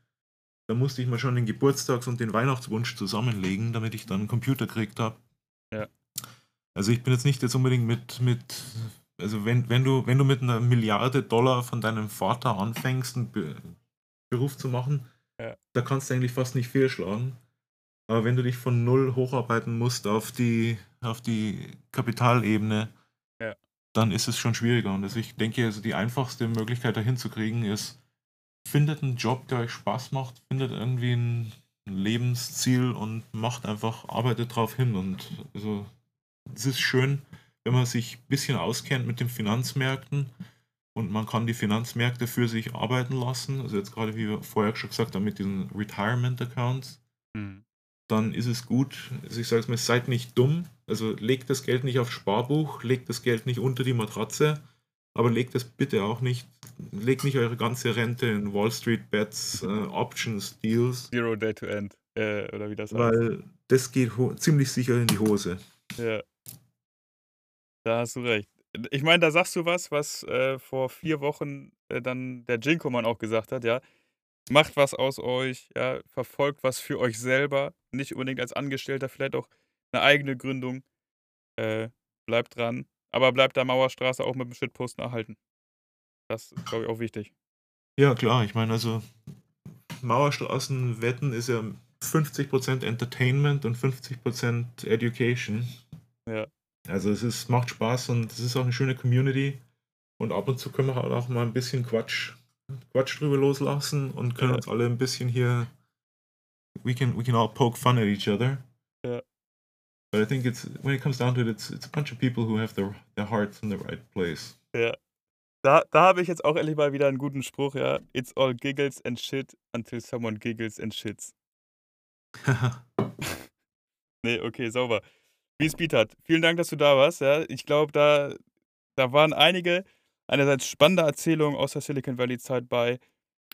Da musste ich mir schon den Geburtstags- und den Weihnachtswunsch zusammenlegen, damit ich dann einen Computer gekriegt habe. Ja. Also ich bin jetzt nicht jetzt unbedingt mit, mit also wenn, wenn, du, wenn du mit einer Milliarde Dollar von deinem Vater anfängst, einen Be Beruf zu machen, ja. da kannst du eigentlich fast nicht fehlschlagen. Aber wenn du dich von null hocharbeiten musst auf die, auf die Kapitalebene, ja. dann ist es schon schwieriger. Und also ich denke, also die einfachste Möglichkeit dahin zu kriegen ist, findet einen Job, der euch Spaß macht, findet irgendwie ein Lebensziel und macht einfach, arbeitet drauf hin. Und also es ist schön, wenn man sich ein bisschen auskennt mit den Finanzmärkten und man kann die Finanzmärkte für sich arbeiten lassen. Also jetzt gerade, wie wir vorher schon gesagt haben, mit diesen Retirement Accounts. Mhm dann ist es gut, also ich sage es mal, seid nicht dumm, also legt das Geld nicht aufs Sparbuch, legt das Geld nicht unter die Matratze, aber legt es bitte auch nicht, legt nicht eure ganze Rente in Wall Street Bets, äh, Options, Deals. Zero Day to End, äh, oder wie das heißt. Weil das geht ziemlich sicher in die Hose. Ja. Da hast du recht. Ich meine, da sagst du was, was äh, vor vier Wochen äh, dann der Jinko-Mann auch gesagt hat, ja. Macht was aus euch, ja, verfolgt was für euch selber, nicht unbedingt als Angestellter, vielleicht auch eine eigene Gründung. Äh, bleibt dran, aber bleibt der Mauerstraße auch mit dem Shitposten erhalten. Das ist, glaube ich, auch wichtig. Ja, klar, ich meine, also Mauerstraßenwetten ist ja 50% Entertainment und 50% Education. Ja. Also es ist, macht Spaß und es ist auch eine schöne Community. Und ab und zu können wir halt auch mal ein bisschen Quatsch Quatsch drüber loslassen und können ja. uns alle ein bisschen hier. We can we can all poke fun at each other. Ja. But I think it's when it comes down to it, it's it's a bunch of people who have their their hearts in the right place. Ja. Da, da habe ich jetzt auch endlich mal wieder einen guten Spruch, ja. It's all giggles and shit until someone giggles and shits. (laughs) nee, okay, sauber. Wie es Beat hat. Vielen Dank, dass du da warst. Ja. Ich glaube, da, da waren einige, einerseits spannende Erzählungen aus der Silicon Valley-Zeit bei,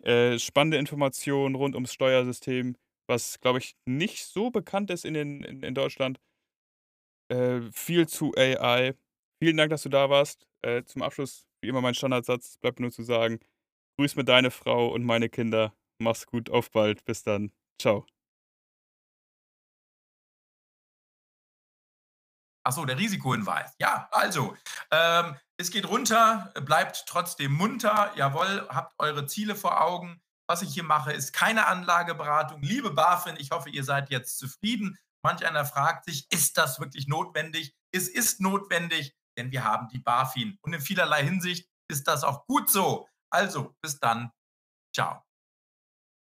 äh, spannende Informationen rund ums Steuersystem, was, glaube ich, nicht so bekannt ist in, den, in, in Deutschland. Äh, viel zu AI. Vielen Dank, dass du da warst. Äh, zum Abschluss, wie immer, mein Standardsatz bleibt nur zu sagen: Grüß mir deine Frau und meine Kinder. Mach's gut, auf bald. Bis dann. Ciao. Achso, der Risikohinweis. Ja, also, ähm, es geht runter, bleibt trotzdem munter. Jawohl, habt eure Ziele vor Augen. Was ich hier mache, ist keine Anlageberatung. Liebe BaFin, ich hoffe, ihr seid jetzt zufrieden. Manch einer fragt sich, ist das wirklich notwendig? Es ist notwendig, denn wir haben die BaFin. Und in vielerlei Hinsicht ist das auch gut so. Also, bis dann. Ciao.